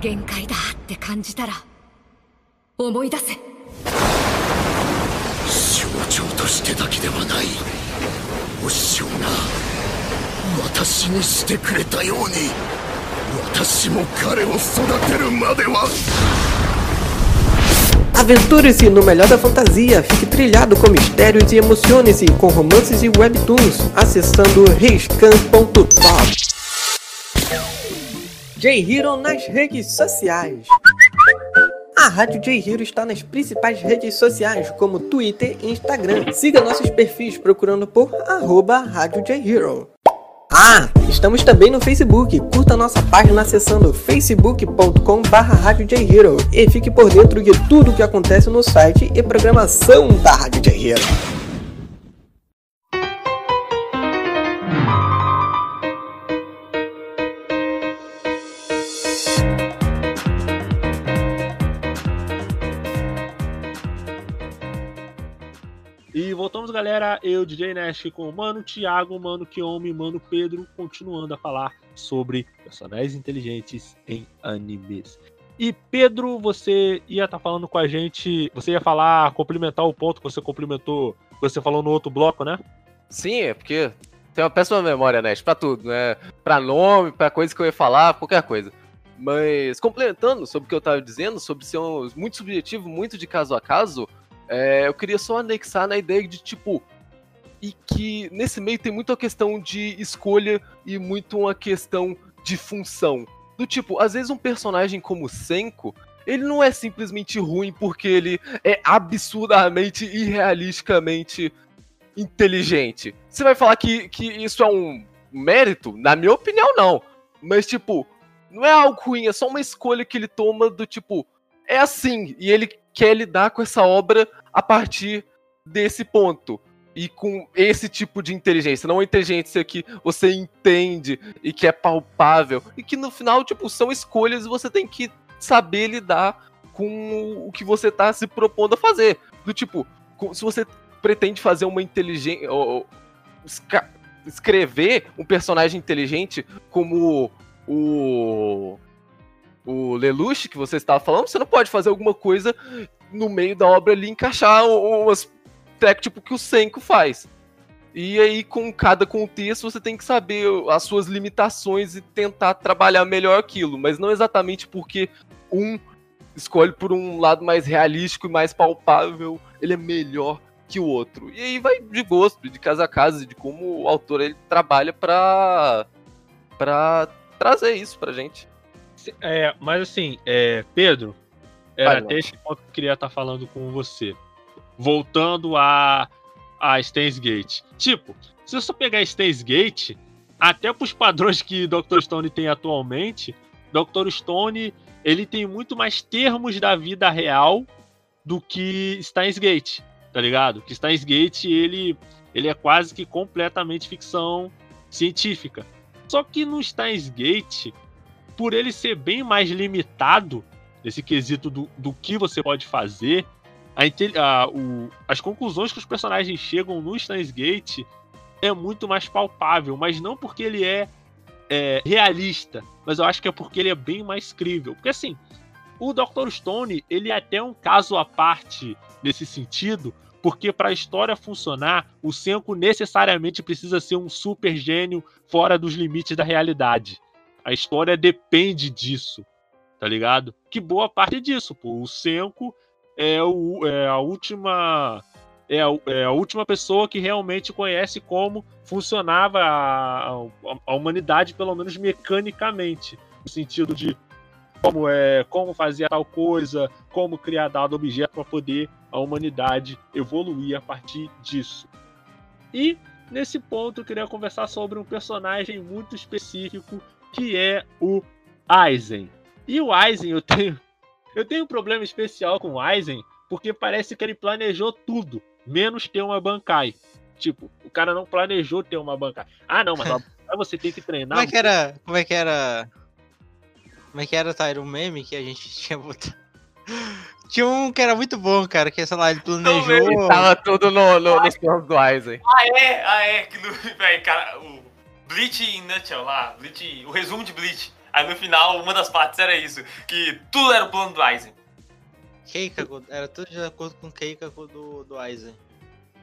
限界だって感じたら思い出せ象徴としてだけではないお師匠が私にしてくれたように私も彼を育てるまでは Aventure-se no melhor da fantasia, fique trilhado com mistérios e emocione-se com romances e webtoons, acessando riscan.top. J-Hero nas redes sociais. A Rádio J-Hero está nas principais redes sociais, como Twitter e Instagram. Siga nossos perfis procurando por arroba Rádio J-Hero. Ah, estamos também no Facebook. Curta nossa página acessando facebook.com barra e fique por dentro de tudo o que acontece no site e programação da Rádio J Hero. Galera. Eu, DJ Nash, com o Mano Thiago, Mano Kiyomi, Mano Pedro, continuando a falar sobre personagens inteligentes em animes. E Pedro, você ia estar falando com a gente, você ia falar, complementar o ponto que você complementou, que você falou no outro bloco, né? Sim, é porque tem uma péssima memória, né? Pra tudo, né? Pra nome, pra coisa que eu ia falar, qualquer coisa. Mas, complementando sobre o que eu tava dizendo, sobre ser um, muito subjetivo, muito de caso a caso, É, eu queria só anexar na ideia de, tipo, e que nesse meio tem muito a questão de escolha e muito uma questão de função. Do tipo, às vezes um personagem como Senko, ele não é simplesmente ruim porque ele é absurdamente e realisticamente inteligente. Você vai falar que, que isso é um mérito? Na minha opinião, não. Mas, tipo, não é algo ruim, é só uma escolha que ele toma do tipo, é assim, e ele quer lidar com essa obra a partir desse ponto. E com esse tipo de inteligência, não inteligência que você entende e que é palpável. E que no final, tipo, são escolhas e você tem que saber lidar com o que você tá se propondo a fazer. Do tipo, se você pretende fazer uma inteligência. Escrever um personagem inteligente como o. O Lelouch que você estava falando, você não pode fazer alguma coisa no meio da obra ali encaixar umas track tipo que o Senko faz. E aí, com cada contexto, você tem que saber as suas limitações e tentar trabalhar melhor aquilo. Mas não exatamente porque um escolhe por um lado mais realístico e mais palpável, ele é melhor que o outro. E aí vai de gosto, de casa a casa, de como o autor ele trabalha para para trazer isso pra gente. É, mas assim, é, Pedro, era Vai, até esse ponto que eu queria estar falando com você. Voltando a, a Stains Gate. Tipo, se você pegar Stains Gate, até pros padrões que Dr. Stone tem atualmente, Dr. Stone ele tem muito mais termos da vida real do que Steins Gate, tá ligado? Que Steins Gate ele, ele é quase que completamente ficção científica. Só que no Steins Gate, por ele ser bem mais limitado, nesse quesito do, do que você pode fazer, a, a, o, as conclusões que os personagens chegam no Steins Gate é muito mais palpável, mas não porque ele é, é, realista, mas eu acho que é porque ele é bem mais crível. Porque assim, o Dr. Stone, ele é até um caso à parte nesse sentido, porque para a história funcionar, o Senko necessariamente precisa ser um super gênio fora dos limites da realidade. A história depende disso, tá ligado? Que boa parte disso, pô. O Senko é, o, é a última é a, é a, última pessoa que realmente conhece como funcionava a, a, a, humanidade, pelo menos mecanicamente, no sentido de como é como fazer tal coisa, como criar dado objeto para poder a humanidade evoluir a partir disso. E nesse ponto eu queria conversar sobre um personagem muito específico que é o Aizen. E o Aizen eu tenho eu tenho um problema especial com o Aizen porque parece que ele planejou tudo, menos ter uma Bankai. Tipo, o cara não planejou ter uma Bankai. Ah, não, mas você tem que treinar. Como é que era? Como é que era? Como é que era, Tyro? O meme que a gente tinha botado. Tinha um que era muito bom, cara, que, sei lá, ele planejou. Ele tava tudo no, no, nos planos do Aizen. Ah, é? Ah, é. Que no, véio, cara, o Bleach in Nutshell lá, Bleach, o resumo de Bleach. Aí no final, uma das partes era isso, que tudo era o plano do Aizen. Keikaku, era tudo de acordo com o Keikaku do, do Aizen.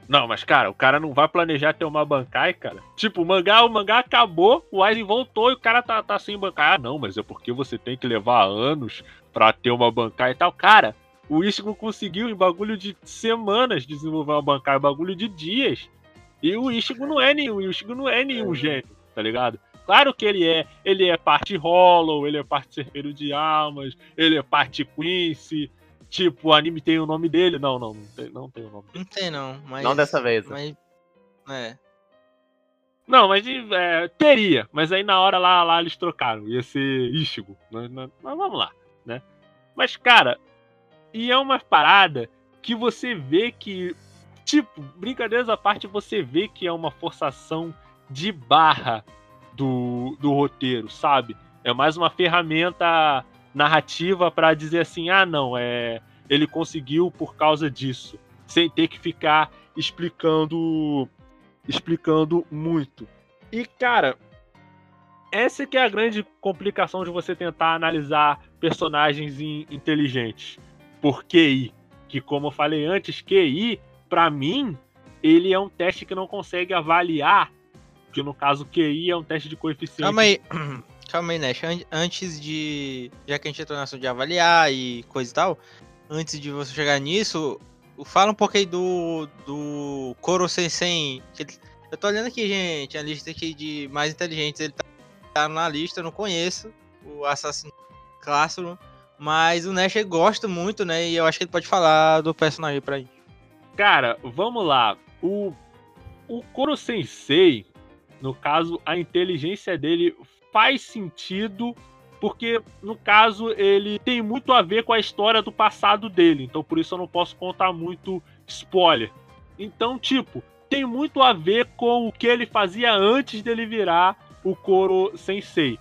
Não, mas cara, o cara não vai planejar ter uma Bankai, cara. Tipo, o mangá, o mangá acabou, o Aizen voltou e o cara tá, tá sem Bankai. Ah, não, mas é porque você tem que levar anos pra ter uma Bankai e tal. Cara, o Ichigo conseguiu em bagulho de semanas desenvolver uma bancada, bagulho de dias. E o Ichigo não é nenhum, o Ichigo não é nenhum é. gênio, tá ligado? Claro que ele é, ele é parte Hollow, ele é parte Cerveiro de Almas, ele é parte Quincy. Tipo, o anime tem o nome dele? Não, não, não tem, não tem o nome. Não tem não, mas Não dessa vez. Mas é. Não, mas é, teria, mas aí na hora lá, lá eles trocaram, ia ser Ichigo. Mas, mas vamos lá, né? Mas, cara, e é uma parada que você vê que, tipo, brincadeiras à parte, você vê que é uma forçação de barra do, do roteiro, sabe? É mais uma ferramenta narrativa para dizer assim: ah, não, é ele conseguiu por causa disso, sem ter que ficar explicando explicando muito. E cara, essa que é a grande complicação de você tentar analisar personagens inteligentes por QI. Que, como eu falei antes, QI, para mim, ele é um teste que não consegue avaliar. Que no caso, QI é um teste de coeficiente. Calma aí. Calma aí, Nash. Antes de. Já que a gente entrou na de avaliar e coisa e tal, antes de você chegar nisso, fala um aí do, do Koro Sensei. Eu tô olhando aqui, gente, a lista aqui de mais inteligentes. Ele tá, tá na lista, eu não conheço o Assassin Classroom. Mas o Nash gosta muito, né? E eu acho que ele pode falar do personagem pra gente. Cara, vamos lá. O, o Koro Sensei, no caso, a inteligência dele faz sentido porque no caso ele tem muito a ver com a história do passado dele, então por isso eu não posso contar muito spoiler. Então, tipo, tem muito a ver com o que ele fazia antes dele virar o Koro Sensei.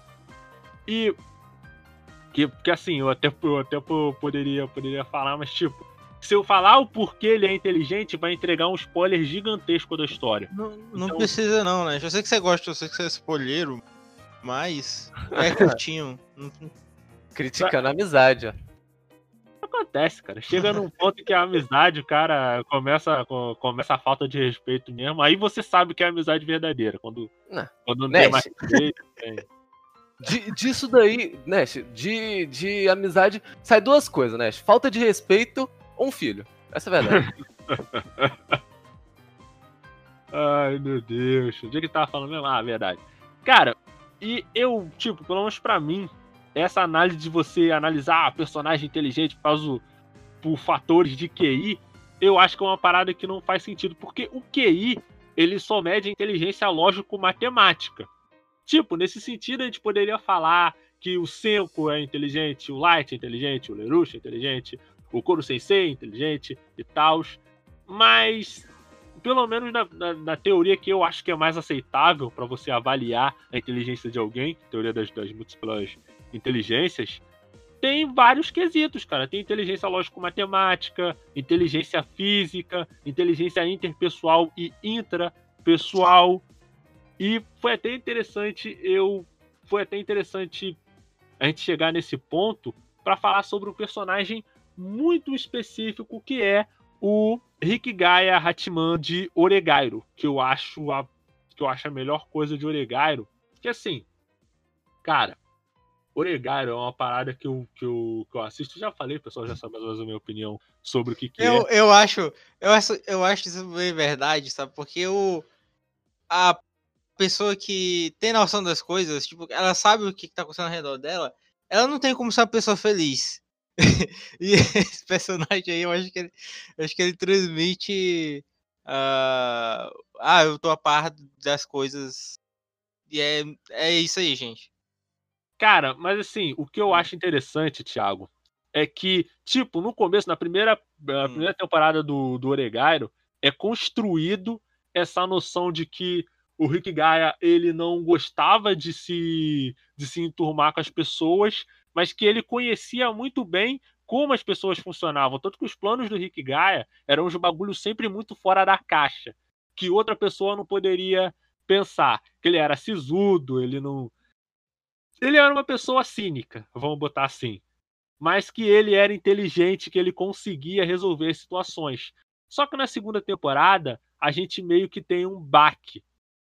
E que, que assim, eu até, eu até poderia, poderia falar, mas tipo, se eu falar o porquê ele é inteligente, vai entregar um spoiler gigantesco da história. Não, não então... precisa não, né? Eu sei que você gosta, eu sei que você é spoileiro, mas é curtinho. Criticando a amizade, ó. Acontece, cara. Chega num ponto que a amizade, o cara, começa, começa a falta de respeito mesmo. Aí você sabe que é amizade verdadeira. Quando não, quando não tem mais respeito. Tem... De, disso daí, Nash, de, de amizade, sai duas coisas, Nash. Falta de respeito ou um filho. Essa é a verdade. Ai, meu Deus. O dia que tava falando mesmo? Ah, verdade. Cara, e eu, tipo, pelo menos pra mim, essa análise de você analisar a personagem inteligente por, causa, por fatores de QI, eu acho que é uma parada que não faz sentido, porque o QI, ele só mede a inteligência lógico-matemática. Tipo, nesse sentido, a gente poderia falar que o Senko é inteligente, o Light é inteligente, o Lerush é inteligente, o Koro Sensei inteligente e tal. Mas, pelo menos na, na, na, teoria que eu acho que é mais aceitável para você avaliar a inteligência de alguém, teoria das, das múltiplas inteligências, tem vários quesitos, cara. Tem inteligência lógico-matemática, inteligência física, inteligência interpessoal e intrapessoal, e foi até interessante eu foi até interessante a gente chegar nesse ponto para falar sobre um personagem muito específico que é o Rick Gaia Hatman de Oregairo, que eu acho a que eu acho a melhor coisa de Oregairo, que assim, cara, Oregairo é uma parada que eu, que eu, que eu assisto, já falei, o pessoal já sabe mais ou menos a minha opinião sobre o que, que eu, é. Eu acho, eu acho, eu acho isso bem verdade, sabe? Porque o a pessoa que tem noção das coisas, tipo, ela sabe o que, que tá acontecendo ao redor dela, ela não tem como ser uma pessoa feliz. e esse personagem aí, eu acho que ele, acho que ele transmite. Uh, ah, eu tô a par das coisas. E é, é isso aí, gente. Cara, mas assim, o que eu hum. acho interessante, Thiago, é que, tipo, no começo, na primeira, na hum. primeira temporada do, do Oregairo, é construído essa noção de que o Rick Gaia ele não gostava de se, de se enturmar com as pessoas, mas que ele conhecia muito bem como as pessoas funcionavam. Tanto que os planos do Rick Gaia eram uns bagulhos sempre muito fora da caixa, que outra pessoa não poderia pensar. Que ele era sisudo, ele não. Ele era uma pessoa cínica, vamos botar assim. Mas que ele era inteligente, que ele conseguia resolver situações. Só que na segunda temporada, a gente meio que tem um baque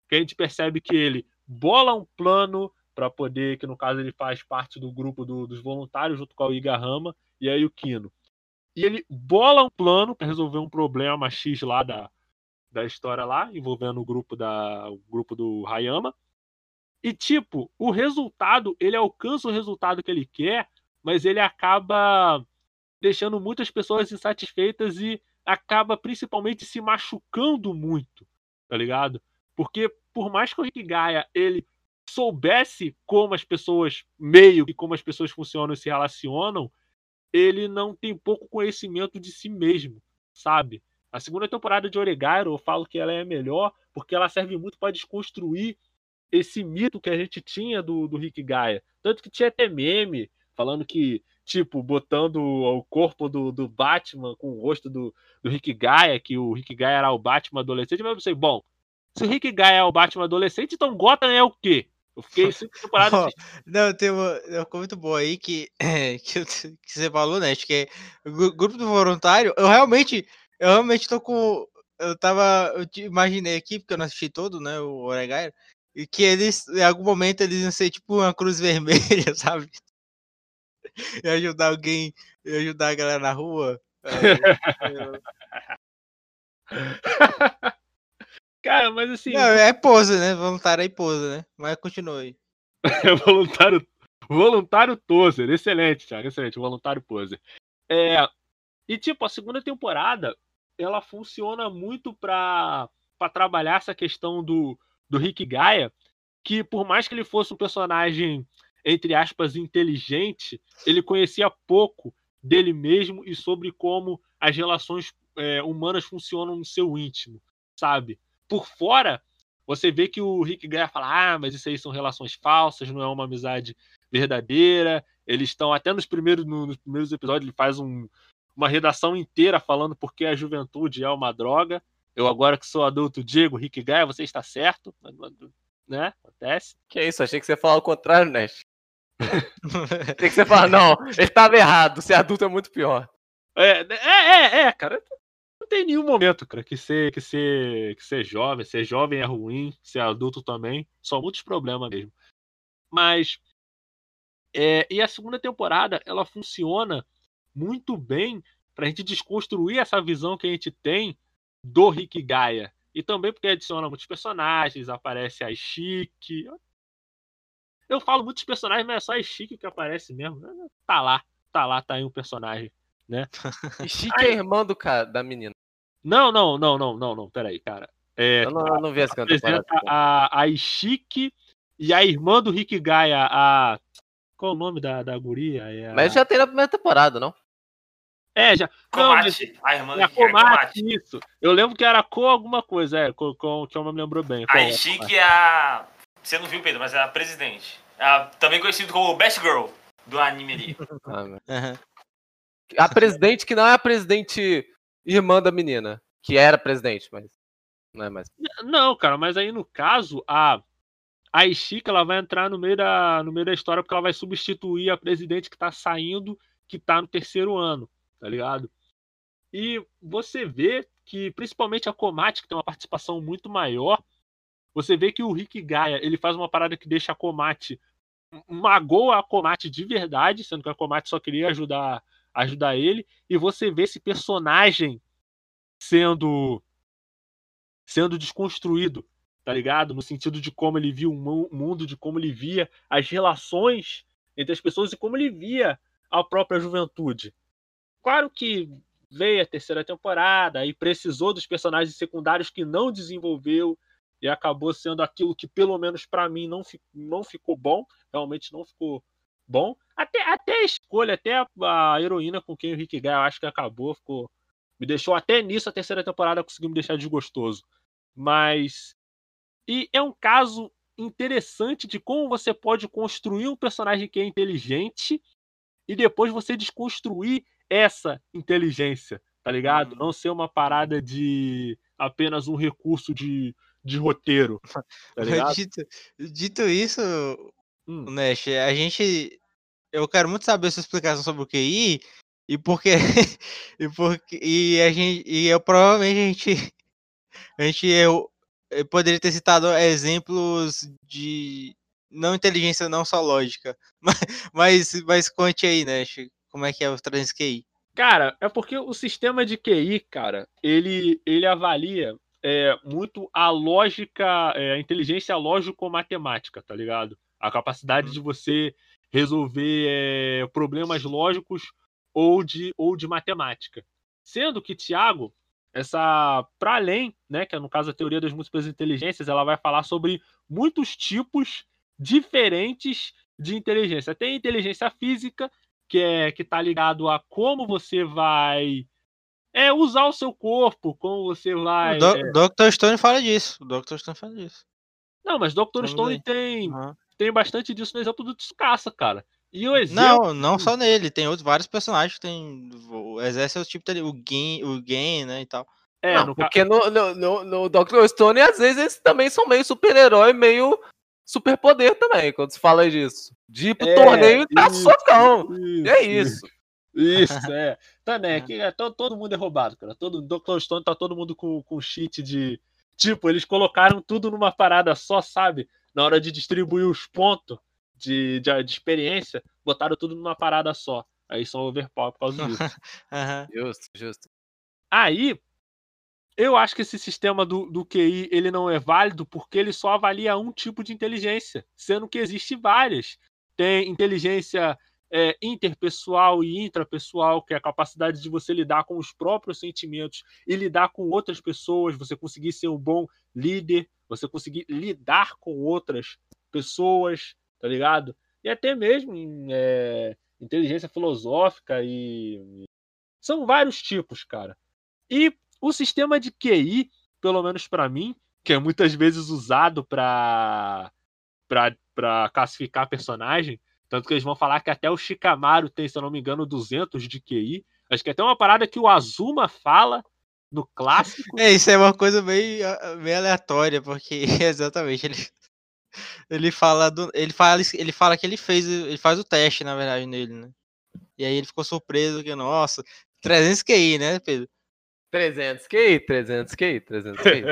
que a gente percebe que ele bola um plano para poder, que no caso ele faz parte do grupo do, dos voluntários junto com o Igahama e aí o Kino. E ele bola um plano para resolver um problema X lá da, da história lá, envolvendo o grupo da o grupo do Hayama. E tipo, o resultado, ele alcança o resultado que ele quer, mas ele acaba deixando muitas pessoas insatisfeitas e acaba principalmente se machucando muito, tá ligado? Porque por mais que o Rick Gaia ele soubesse como as pessoas, meio e como as pessoas funcionam e se relacionam, ele não tem pouco conhecimento de si mesmo, sabe? A segunda temporada de Oregairo, eu falo que ela é melhor porque ela serve muito para desconstruir esse mito que a gente tinha do, do Rick Gaia. Tanto que tinha até meme falando que, tipo, botando o corpo do, do Batman com o rosto do, do Rick Gaia, que o Rick Gaia era o Batman adolescente, mas eu pensei, bom, se o Rick Gaia é o Batman adolescente, então Gotham é o quê? Eu fiquei cinco temporadas. Oh, não, tem uma, uma coisa muito boa aí que, que, que você falou, né? Acho que é grupo do voluntário. Eu realmente, eu realmente tô com. Eu tava. Eu imaginei aqui, porque eu não assisti todo, né? O Oregairo. E que eles, em algum momento, eles iam ser tipo uma cruz vermelha, sabe? E ajudar alguém, e ajudar a galera na rua. Cara, mas assim. Não, é pose, né? Voluntário é pose, né? Mas continue. É voluntário, voluntário Tozer. Excelente, Thiago. Excelente. Voluntário Poser. É, e, tipo, a segunda temporada ela funciona muito pra, pra trabalhar essa questão do, do Rick Gaia, que por mais que ele fosse um personagem, entre aspas, inteligente, ele conhecia pouco dele mesmo e sobre como as relações é, humanas funcionam no seu íntimo, sabe? Por fora, você vê que o Rick Gaia fala: ah, mas isso aí são relações falsas, não é uma amizade verdadeira. Eles estão, até nos primeiros, nos primeiros episódios, ele faz um, uma redação inteira falando porque a juventude é uma droga. Eu, agora que sou adulto, digo: Rick Gaia, você está certo. Né? Acontece. Que isso, achei que você ia falar o contrário, Nash. Tem que você falar, não, ele estava errado, ser adulto é muito pior. É, é, é, é, cara. Não tem nenhum momento, cara, que ser, que ser, que ser jovem, ser jovem é ruim, ser adulto também, só muitos problemas mesmo. Mas é, e a segunda temporada ela funciona muito bem pra gente desconstruir essa visão que a gente tem do Rick Gaia. E também porque adiciona muitos personagens, aparece a Chique. Eu falo muitos personagens, mas é só a Chique que aparece mesmo. Tá lá, tá lá, tá aí um personagem né? E Chique é irmã do cara, da menina. Não, não, não, não, não, não, peraí, cara. É, eu, não, eu não vi essa apresenta a, a Ishiki e a irmã do Rick Gaia, a. Qual é o nome da, da guria? É a... Mas já tem na primeira temporada, não? É, já. Komate, não, a irmã do é Rick Komate, isso. Eu lembro que era Co alguma coisa, é, com, com, que eu não me lembrou bem. A Ishiki é a. Você não viu, Pedro, mas é a presidente. É também conhecido como Best Girl do anime ali. ah, uhum. A presidente que não é a presidente irmã da menina, que era presidente, mas não é mais. Não, cara, mas aí no caso, a a Ishika ela vai entrar no meio da no meio da história porque ela vai substituir a presidente que tá saindo, que tá no terceiro ano, tá ligado? E você vê que principalmente a Komati, que tem uma participação muito maior, você vê que o Rick Gaia, ele faz uma parada que deixa a Komati magoa a Komati de verdade, sendo que a Komati só queria ajudar ajudar ele e você vê esse personagem sendo sendo desconstruído, tá ligado? No sentido de como ele via o mundo, de como ele via as relações entre as pessoas e como ele via a própria juventude. Claro que veio a terceira temporada e precisou dos personagens secundários que não desenvolveu e acabou sendo aquilo que pelo menos para mim não, não ficou bom, realmente não ficou bom. Até, até a escolha, até a, heroína com quem o Rick Guy eu acho que acabou, ficou. Me deixou até nisso a terceira temporada conseguiu me deixar desgostoso. Mas. E é um caso interessante de como você pode construir um personagem que é inteligente e depois você desconstruir essa inteligência, tá ligado? Uhum. Não ser uma parada de apenas um recurso de, de roteiro. Tá dito, dito, isso, hum. Nash, a gente eu quero muito saber sua explicação sobre o QI e porque e porque e a gente e eu provavelmente a gente a gente eu, eu poderia ter citado exemplos de não inteligência não só lógica mas mas, mas conte aí né como é que é o trans QI cara é porque o sistema de QI cara ele ele avalia é, muito a lógica é, a inteligência lógico matemática tá ligado a capacidade hum. de você resolver é, problemas lógicos ou de, ou de matemática. Sendo que Tiago, essa para além, né, que é no caso a teoria das múltiplas inteligências, ela vai falar sobre muitos tipos diferentes de inteligência. Tem inteligência física, que é que está ligado a como você vai é usar o seu corpo, como você vai. O é... Dr. Stone fala disso. O Dr. Stone fala disso. Não, mas Dr. Stone tem, uhum tem bastante disso no exemplo do Tsukasa, cara. E o exemplo... Não, não só nele, tem outros vários personagens que tem. O exército é o tipo dele, o Gen, o Gen, né, e tal. É, não, porque no, no, no, no Dr. Stone, às vezes, eles também são meio super-herói, meio superpoder também, quando se fala disso. De ir pro é, torneio e tá socão. Isso, é isso. Isso, é. Também, é. aqui é, todo, todo mundo é roubado, cara. Todo, Dr. Stone tá todo mundo com, com cheat de. Tipo, eles colocaram tudo numa parada só, sabe? Na hora de distribuir os pontos de, de, de experiência, botaram tudo numa parada só. Aí são overpower por causa disso. Justo, justo. Aí, eu acho que esse sistema do, do QI ele não é válido porque ele só avalia um tipo de inteligência, sendo que existe várias. Tem inteligência é, interpessoal e intrapessoal, que é a capacidade de você lidar com os próprios sentimentos e lidar com outras pessoas, você conseguir ser um bom líder, você conseguir lidar com outras pessoas, tá ligado? E até mesmo em, é, inteligência filosófica e. São vários tipos, cara. E o sistema de QI, pelo menos para mim, que é muitas vezes usado para para classificar personagem, tanto que eles vão falar que até o Shikamaru tem, se eu não me engano, 200 de QI. Acho que é até uma parada que o Azuma fala no clássico. É, isso é uma coisa meio, ah, meio aleatória, porque exatamente ele ele fala do, ele fala ele fala que ele fez ele faz o teste na verdade nele, né? E aí ele ficou surpreso que nossa, 300 QI, né, Pedro? 300 QI, 300 QI, 300 QI.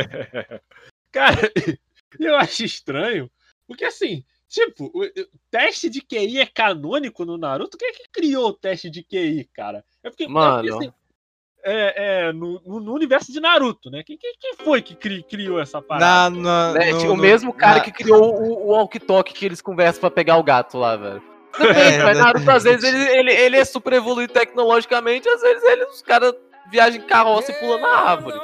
Cara, eu acho estranho, porque assim, tipo, o, teste de QI é canônico no Naruto? Quem é que criou o teste de QI, cara? É porque, é porque, Mano. assim, é, é, no, no- no universo de Naruto, né? Quem, quem, quem foi que cri- criou essa parada? Na, na, Né, no- tipo, o no- mesmo cara na- que criou o, o walkie-talkie que eles conversam pra pegar o gato lá, velho. É, Mas Naruto, às vezes, ele, ele, ele é super evoluído tecnologicamente, às vezes ele, os caras viajam em carroça e pulam na árvore.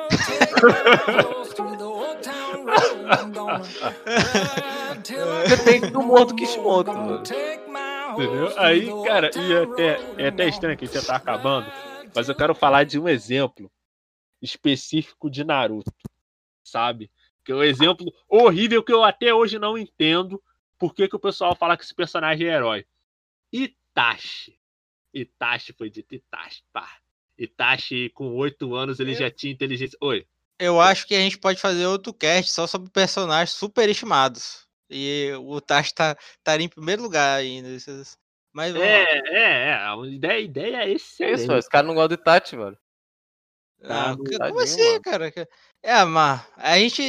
Depende do humor do Kishimoto, mano. Entendeu? Aí, cara, e até, é até estranho que a gente já tá acabando, mas eu quero falar de um exemplo específico de Naruto, sabe? Que é um exemplo horrível que eu até hoje não entendo por que, que o pessoal fala que esse personagem é herói. Itachi. Itachi foi dito Itachi, pá. Itachi, com oito anos, ele já tinha inteligência. Oi. Eu acho que a gente pode fazer outro cast só sobre personagens superestimados. E o Tashi tá, estaria em primeiro lugar ainda. Mas. É, é, é. A ideia, a ideia é É excelente. isso. Os caras não gostam de Itachi, mano. Ah, não, que- tadinho, como assim, mano. cara? É, mas a gente.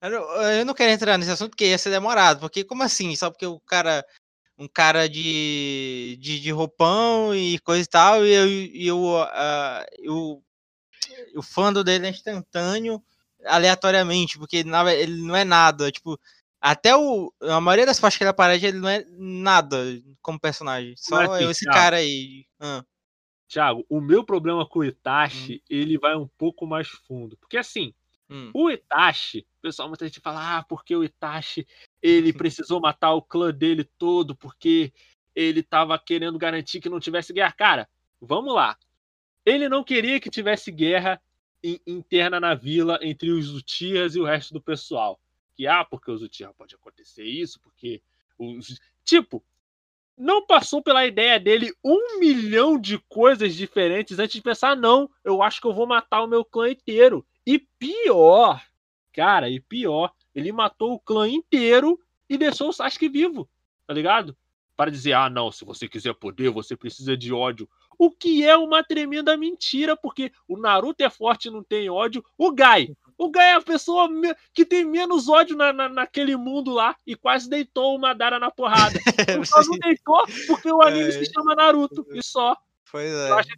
Eu não, eu não quero entrar nesse assunto porque ia ser demorado. Porque como assim? Só porque o cara. Um cara de, de, de roupão e coisa e tal, e, eu, e eu, ah, eu, o fã dele é instantâneo aleatoriamente, porque ele não é nada. Tipo, até o. A maioria das partes que ele aparece, ele não é nada como personagem. Só Mas, assim, esse Thiago, cara aí. Ah, Thiago, o meu problema com o Itachi, ele vai um pouco mais fundo. Porque assim, hum. o Itachi, o pessoal muita gente fala, ah, porque o Itachi, ele precisou matar o clã dele todo, porque ele tava querendo garantir que não tivesse guerra. Cara, vamos lá. Ele não queria que tivesse guerra in- interna na vila entre os Uchihas e o resto do pessoal. Que, ah, porque os Uchiha pode acontecer isso, porque os... Tipo, não passou pela ideia dele um milhão de coisas diferentes antes de pensar, não, eu acho que eu vou matar o meu clã inteiro. E pior, cara, e pior, ele matou o clã inteiro e deixou o Sasuke vivo, tá ligado? Para dizer, ah, não, se você quiser poder, você precisa de ódio. O que é uma tremenda mentira, porque o Naruto é forte e não tem ódio. O Gai, o Gai é a pessoa que tem menos ódio na, na- naquele mundo lá e quase deitou o Madara na porrada. Ele só não deitou porque o anime É. se chama Naruto, e só. Pois é. Eu acho,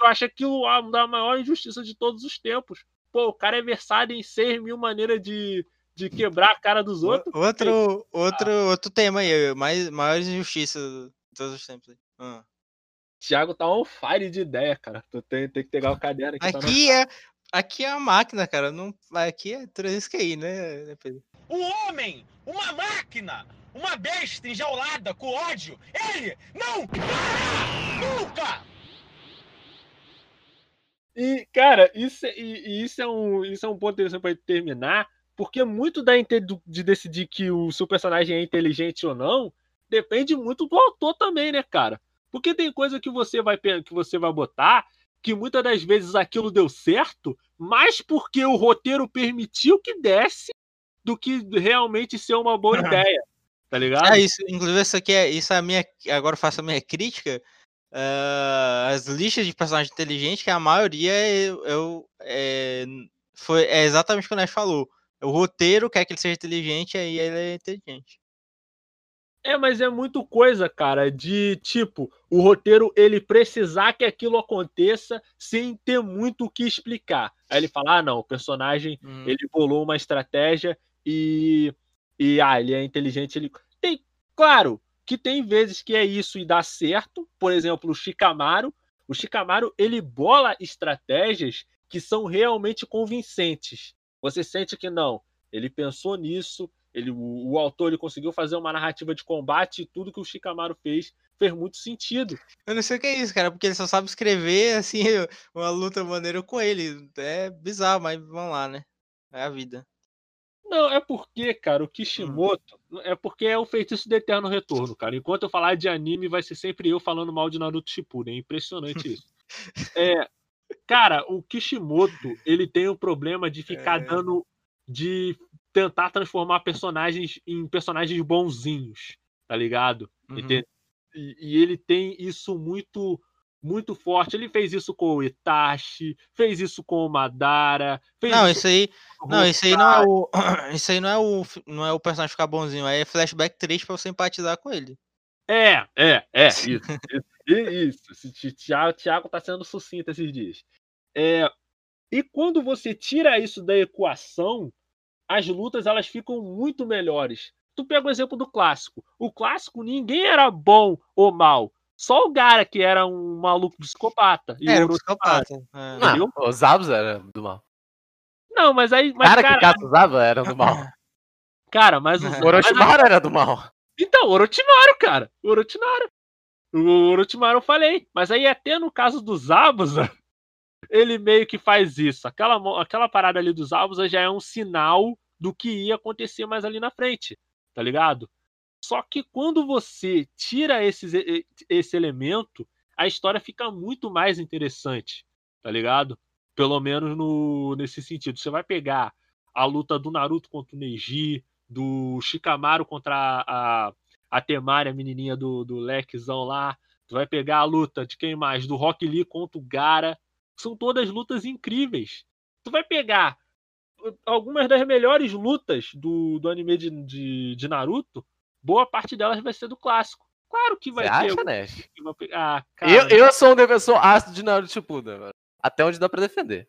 eu acho aquilo a da maior injustiça de todos os tempos. Pô, o cara é versado em 6 mil maneiras de, de quebrar a cara dos O- outros. Outro, outro, outro tema aí, mais, maiores injustiças de todos os tempos. aí. Ah. Thiago tá on fire de ideia, cara. Tu tem, tem que pegar o caderno aqui. tá no- Aqui é, aqui é a máquina, cara. Não, aqui é 300 QI, né, né, Pedro? Um homem, uma máquina, uma besta enjaulada com ódio, ele não morrerá nunca! E, cara, isso, é- e, e isso, é um, isso é um ponto interessante pra terminar, porque muito da de decidir que o seu personagem é inteligente ou não depende muito do autor também, né, cara? Porque tem coisa que você vai que você vai botar que muitas das vezes aquilo deu certo, mas porque o roteiro permitiu que desse do que realmente ser uma boa ideia. Tá ligado? Ah, isso, inclusive, isso aqui é, isso é a minha, agora eu faço a minha crítica. ah, as listas de personagens inteligentes, que a maioria eu, eu, é, foi, é exatamente o que o Nash falou. O roteiro quer que ele seja inteligente, aí ele é inteligente. É, mas é muito coisa, cara, de tipo, o roteiro ele precisar que aquilo aconteça sem ter muito o que explicar. Aí ele fala: ah, não, o personagem Hum. ele bolou uma estratégia e. E ah, ele é inteligente. Ele... Tem, claro que tem vezes que é isso e dá certo. Por exemplo, o Shikamaru. O Shikamaru ele bola estratégias que são realmente convincentes. Você sente que não, ele pensou nisso, ele, o, o autor ele conseguiu fazer uma narrativa de combate e tudo que o Shikamaru fez fez muito sentido. Eu não sei o que é isso, cara, porque ele só sabe escrever, assim, uma luta maneira com ele. É bizarro, mas vamos lá, né? É a vida. Não, é porque, cara, o Kishimoto é porque é o feitiço do eterno retorno, cara. Enquanto eu falar de anime, vai ser sempre eu falando mal de Naruto Shippuden. É impressionante isso. É, cara, o Kishimoto, ele tem o problema de ficar É. dando de tentar transformar personagens em personagens bonzinhos, tá ligado? Uhum. E, e ele tem isso muito muito forte. Ele fez isso com o Itachi, fez isso com o Madara, Não, isso aí. Não, isso aí não é o. Isso aí não é o. Não é o personagem ficar bonzinho, aí é flashback triste pra você empatizar com ele. É, é, é, isso. isso, isso. Esse Ti- Thiago, Thiago tá sendo sucinto esses dias. É, e quando você tira isso da equação, as lutas elas ficam muito melhores. Tu pega o exemplo do clássico. O clássico ninguém era bom ou mal. Só o Gara que era um maluco psicopata. E Era um psicopata. é. Não, os Zabos era do mal. Não, mas aí. Mas, cara, cara, que caça os Zabos era do mal. cara, mas. O mas- Orochimaru era do mal. Então, Orochimaru, cara. Orochimaru. O Orochimaru eu falei. Mas aí até no caso do Zabuza, ele meio que faz isso. Aquela, aquela parada ali do Zabuza já é um sinal do que ia acontecer mais ali na frente. Tá ligado? Só que quando você tira esses, esse elemento, a história fica muito mais interessante. Tá ligado? Pelo menos no, nesse sentido. Você vai pegar a luta do Naruto contra o Neji, do Shikamaru contra a, a, a Temari, a menininha do, do lequezão lá. Tu vai pegar a luta de quem mais? Do Rock Lee contra o Gara. São todas lutas incríveis. Tu vai pegar algumas das melhores lutas do, do anime de, de, de Naruto. Boa parte delas vai ser do clássico. Claro que vai Você ter. acha, pegar- Ah, cara, Eu, eu sou um defensor ácido de Naruto Shippuden, velho. Até onde dá pra defender.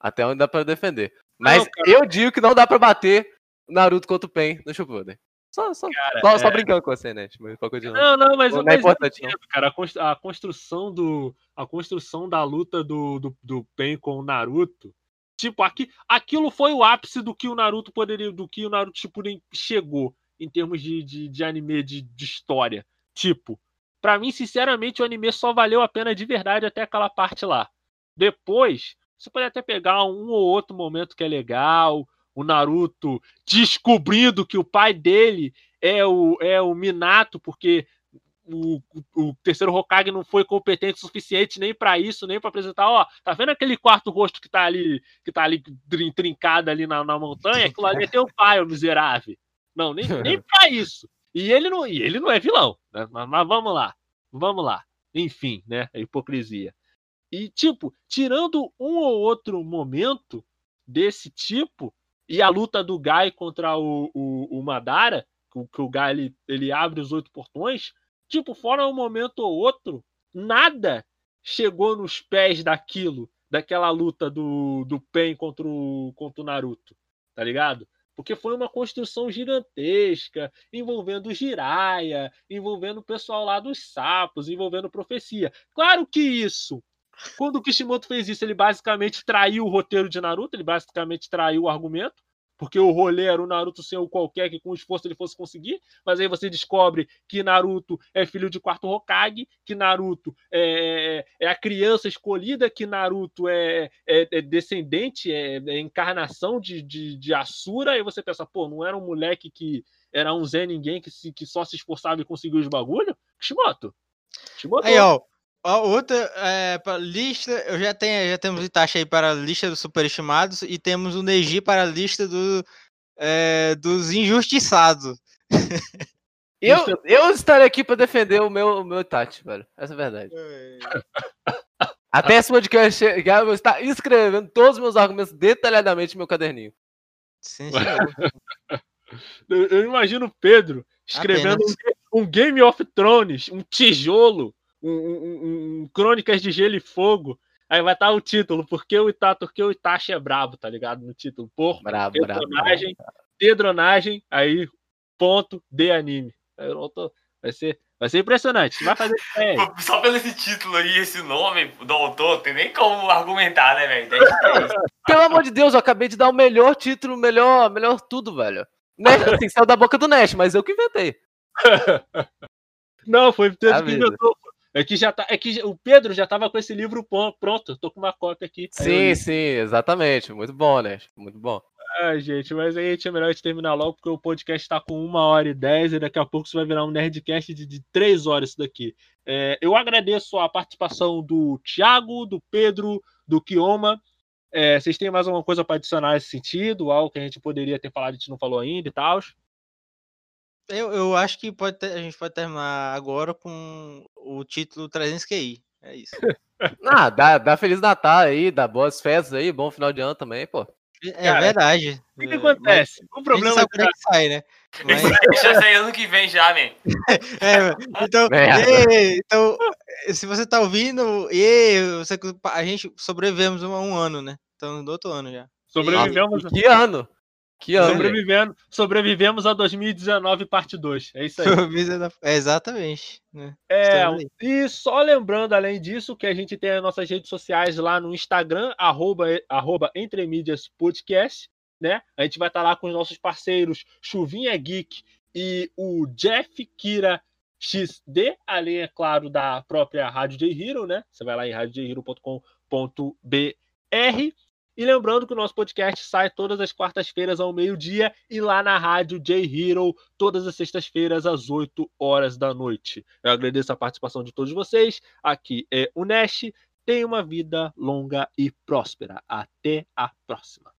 Até onde dá pra defender. Mas Não, cara. eu digo que não dá pra bater o Naruto contra o Pen no Shippuden. Só, só, só, só é. brincando com você, mas continuar. Não, não, mas, Não é mas eu importante, não. entendo, cara. A construção do. A construção da luta do, do, do Pen com o Naruto. Tipo, aqui, aquilo foi o ápice do que o Naruto poderia. Do que o Naruto Shippuden chegou em termos de, de, de anime de, de história. Tipo, pra mim, sinceramente, o anime só valeu a pena de verdade até aquela parte lá. Depois, você pode até pegar um ou outro momento que é legal. O Naruto descobrindo que o pai dele é o, é o Minato, porque o, o, terceiro Hokage não foi competente o suficiente nem pra isso, nem pra apresentar, ó, tá vendo aquele quarto rosto que tá ali, que tá ali trin- trincado ali na, na montanha? Aquilo ali é teu pai, o miserável. Não, nem, nem pra isso. E ele não, e ele não é vilão, né? Mas, mas vamos lá. Vamos lá. Enfim, né? A hipocrisia. E, tipo, tirando um ou outro momento desse tipo, e a luta do Gai contra o, o, o Madara, que que o Gai ele, ele abre os oito portões, tipo, fora um momento ou outro, nada chegou nos pés daquilo, daquela luta do, do Pen contra o, contra o Naruto, tá ligado? Porque foi uma construção gigantesca, envolvendo o Jiraiya, envolvendo o pessoal lá dos sapos, envolvendo profecia. Claro que isso quando o Kishimoto fez isso, ele basicamente traiu o roteiro de Naruto, ele basicamente traiu o argumento, porque o rolê era o Naruto ser o qualquer que com esforço ele fosse conseguir, mas aí você descobre que Naruto é filho de quarto Hokage, que Naruto é, é a criança escolhida, que Naruto é, é- é descendente, é, é encarnação de, de, de Asura, e você pensa, pô, não era um moleque que era um Zé ninguém que, se- que só se esforçava e conseguiu os bagulho? Kishimoto. Kishimoto. Aí, ó. A outra é, lista, eu já tenho, já temos o Itachi aí para a lista dos superestimados e temos o Neji para a lista do, é, dos injustiçados. Eu, eu estarei aqui pra defender o meu, o meu Itachi, velho. Essa é a verdade. Até esse podcast chegar, eu vou estar escrevendo todos os meus argumentos detalhadamente no meu caderninho. Sim, Eu, eu imagino o Pedro escrevendo um um Game of Thrones, um tijolo, um, um, um Crônicas de Gelo e Fogo. Aí vai estar o título, porque o Itachi, porque o Itachi é brabo, tá ligado? No título. Por Brabo, brabo, pedronagem, pedronagem, aí ponto de anime. Tô, vai ser, vai ser impressionante. Vai fazer é, Só pelo esse título aí, esse nome do autor, tem nem como argumentar, né, velho? Pelo amor de Deus, eu acabei de dar o melhor título, melhor, melhor tudo, velho. Né, assim, saiu da boca do Nash, mas eu que inventei. Não, foi o Pedro que inventou. É que já tá, é que o Pedro já tava com esse livro pronto. Tô com uma cópia aqui. Sim, sim, exatamente. Muito bom, Nash. Muito bom. Ai, gente, mas aí é melhor a gente terminar logo, porque o podcast tá com uma hora e dez, e daqui a pouco isso vai virar um Nerdcast de, de três horas isso daqui. É, eu agradeço a participação do Thiago, do Pedro, do Kioma. É, vocês têm mais alguma coisa para adicionar nesse sentido? Algo que a gente poderia ter falado e a gente não falou ainda e tal? Eu, eu acho que pode ter- a gente pode terminar agora com o título 300 QI. É isso. Ah, dá, dá Feliz Natal aí, dá boas festas aí, bom final de ano também, pô. É Cara, verdade. O que, que acontece? O mas gente problema é é que sai, né? Mas- Já sai ano que vem já, man. É, então, então, se você tá ouvindo, e você, a gente sobrevivemos um, um ano, né? Estamos no outro ano já. sobrevivemos, E que ano? Que ano? sobrevivendo, sobrevivemos a 2019 parte 2. É isso aí. É, exatamente. Né? É, e só lembrando, além disso, que a gente tem as nossas redes sociais lá no Instagram, arroba, arroba Entre Mídias Podcast, né? A gente vai estar lá com os nossos parceiros Chuvinha Geek e o Jeff Kira XD, além, é claro, da própria Rádio J Hero, né? Você vai lá em radiojhero.com.br. E lembrando que o nosso podcast sai todas as quartas-feiras ao meio-dia e lá na Rádio J Hero, todas as sextas-feiras às 8 horas da noite. Eu agradeço a participação de todos vocês. Aqui é o Nash. Tenha uma vida longa e próspera. Até a próxima.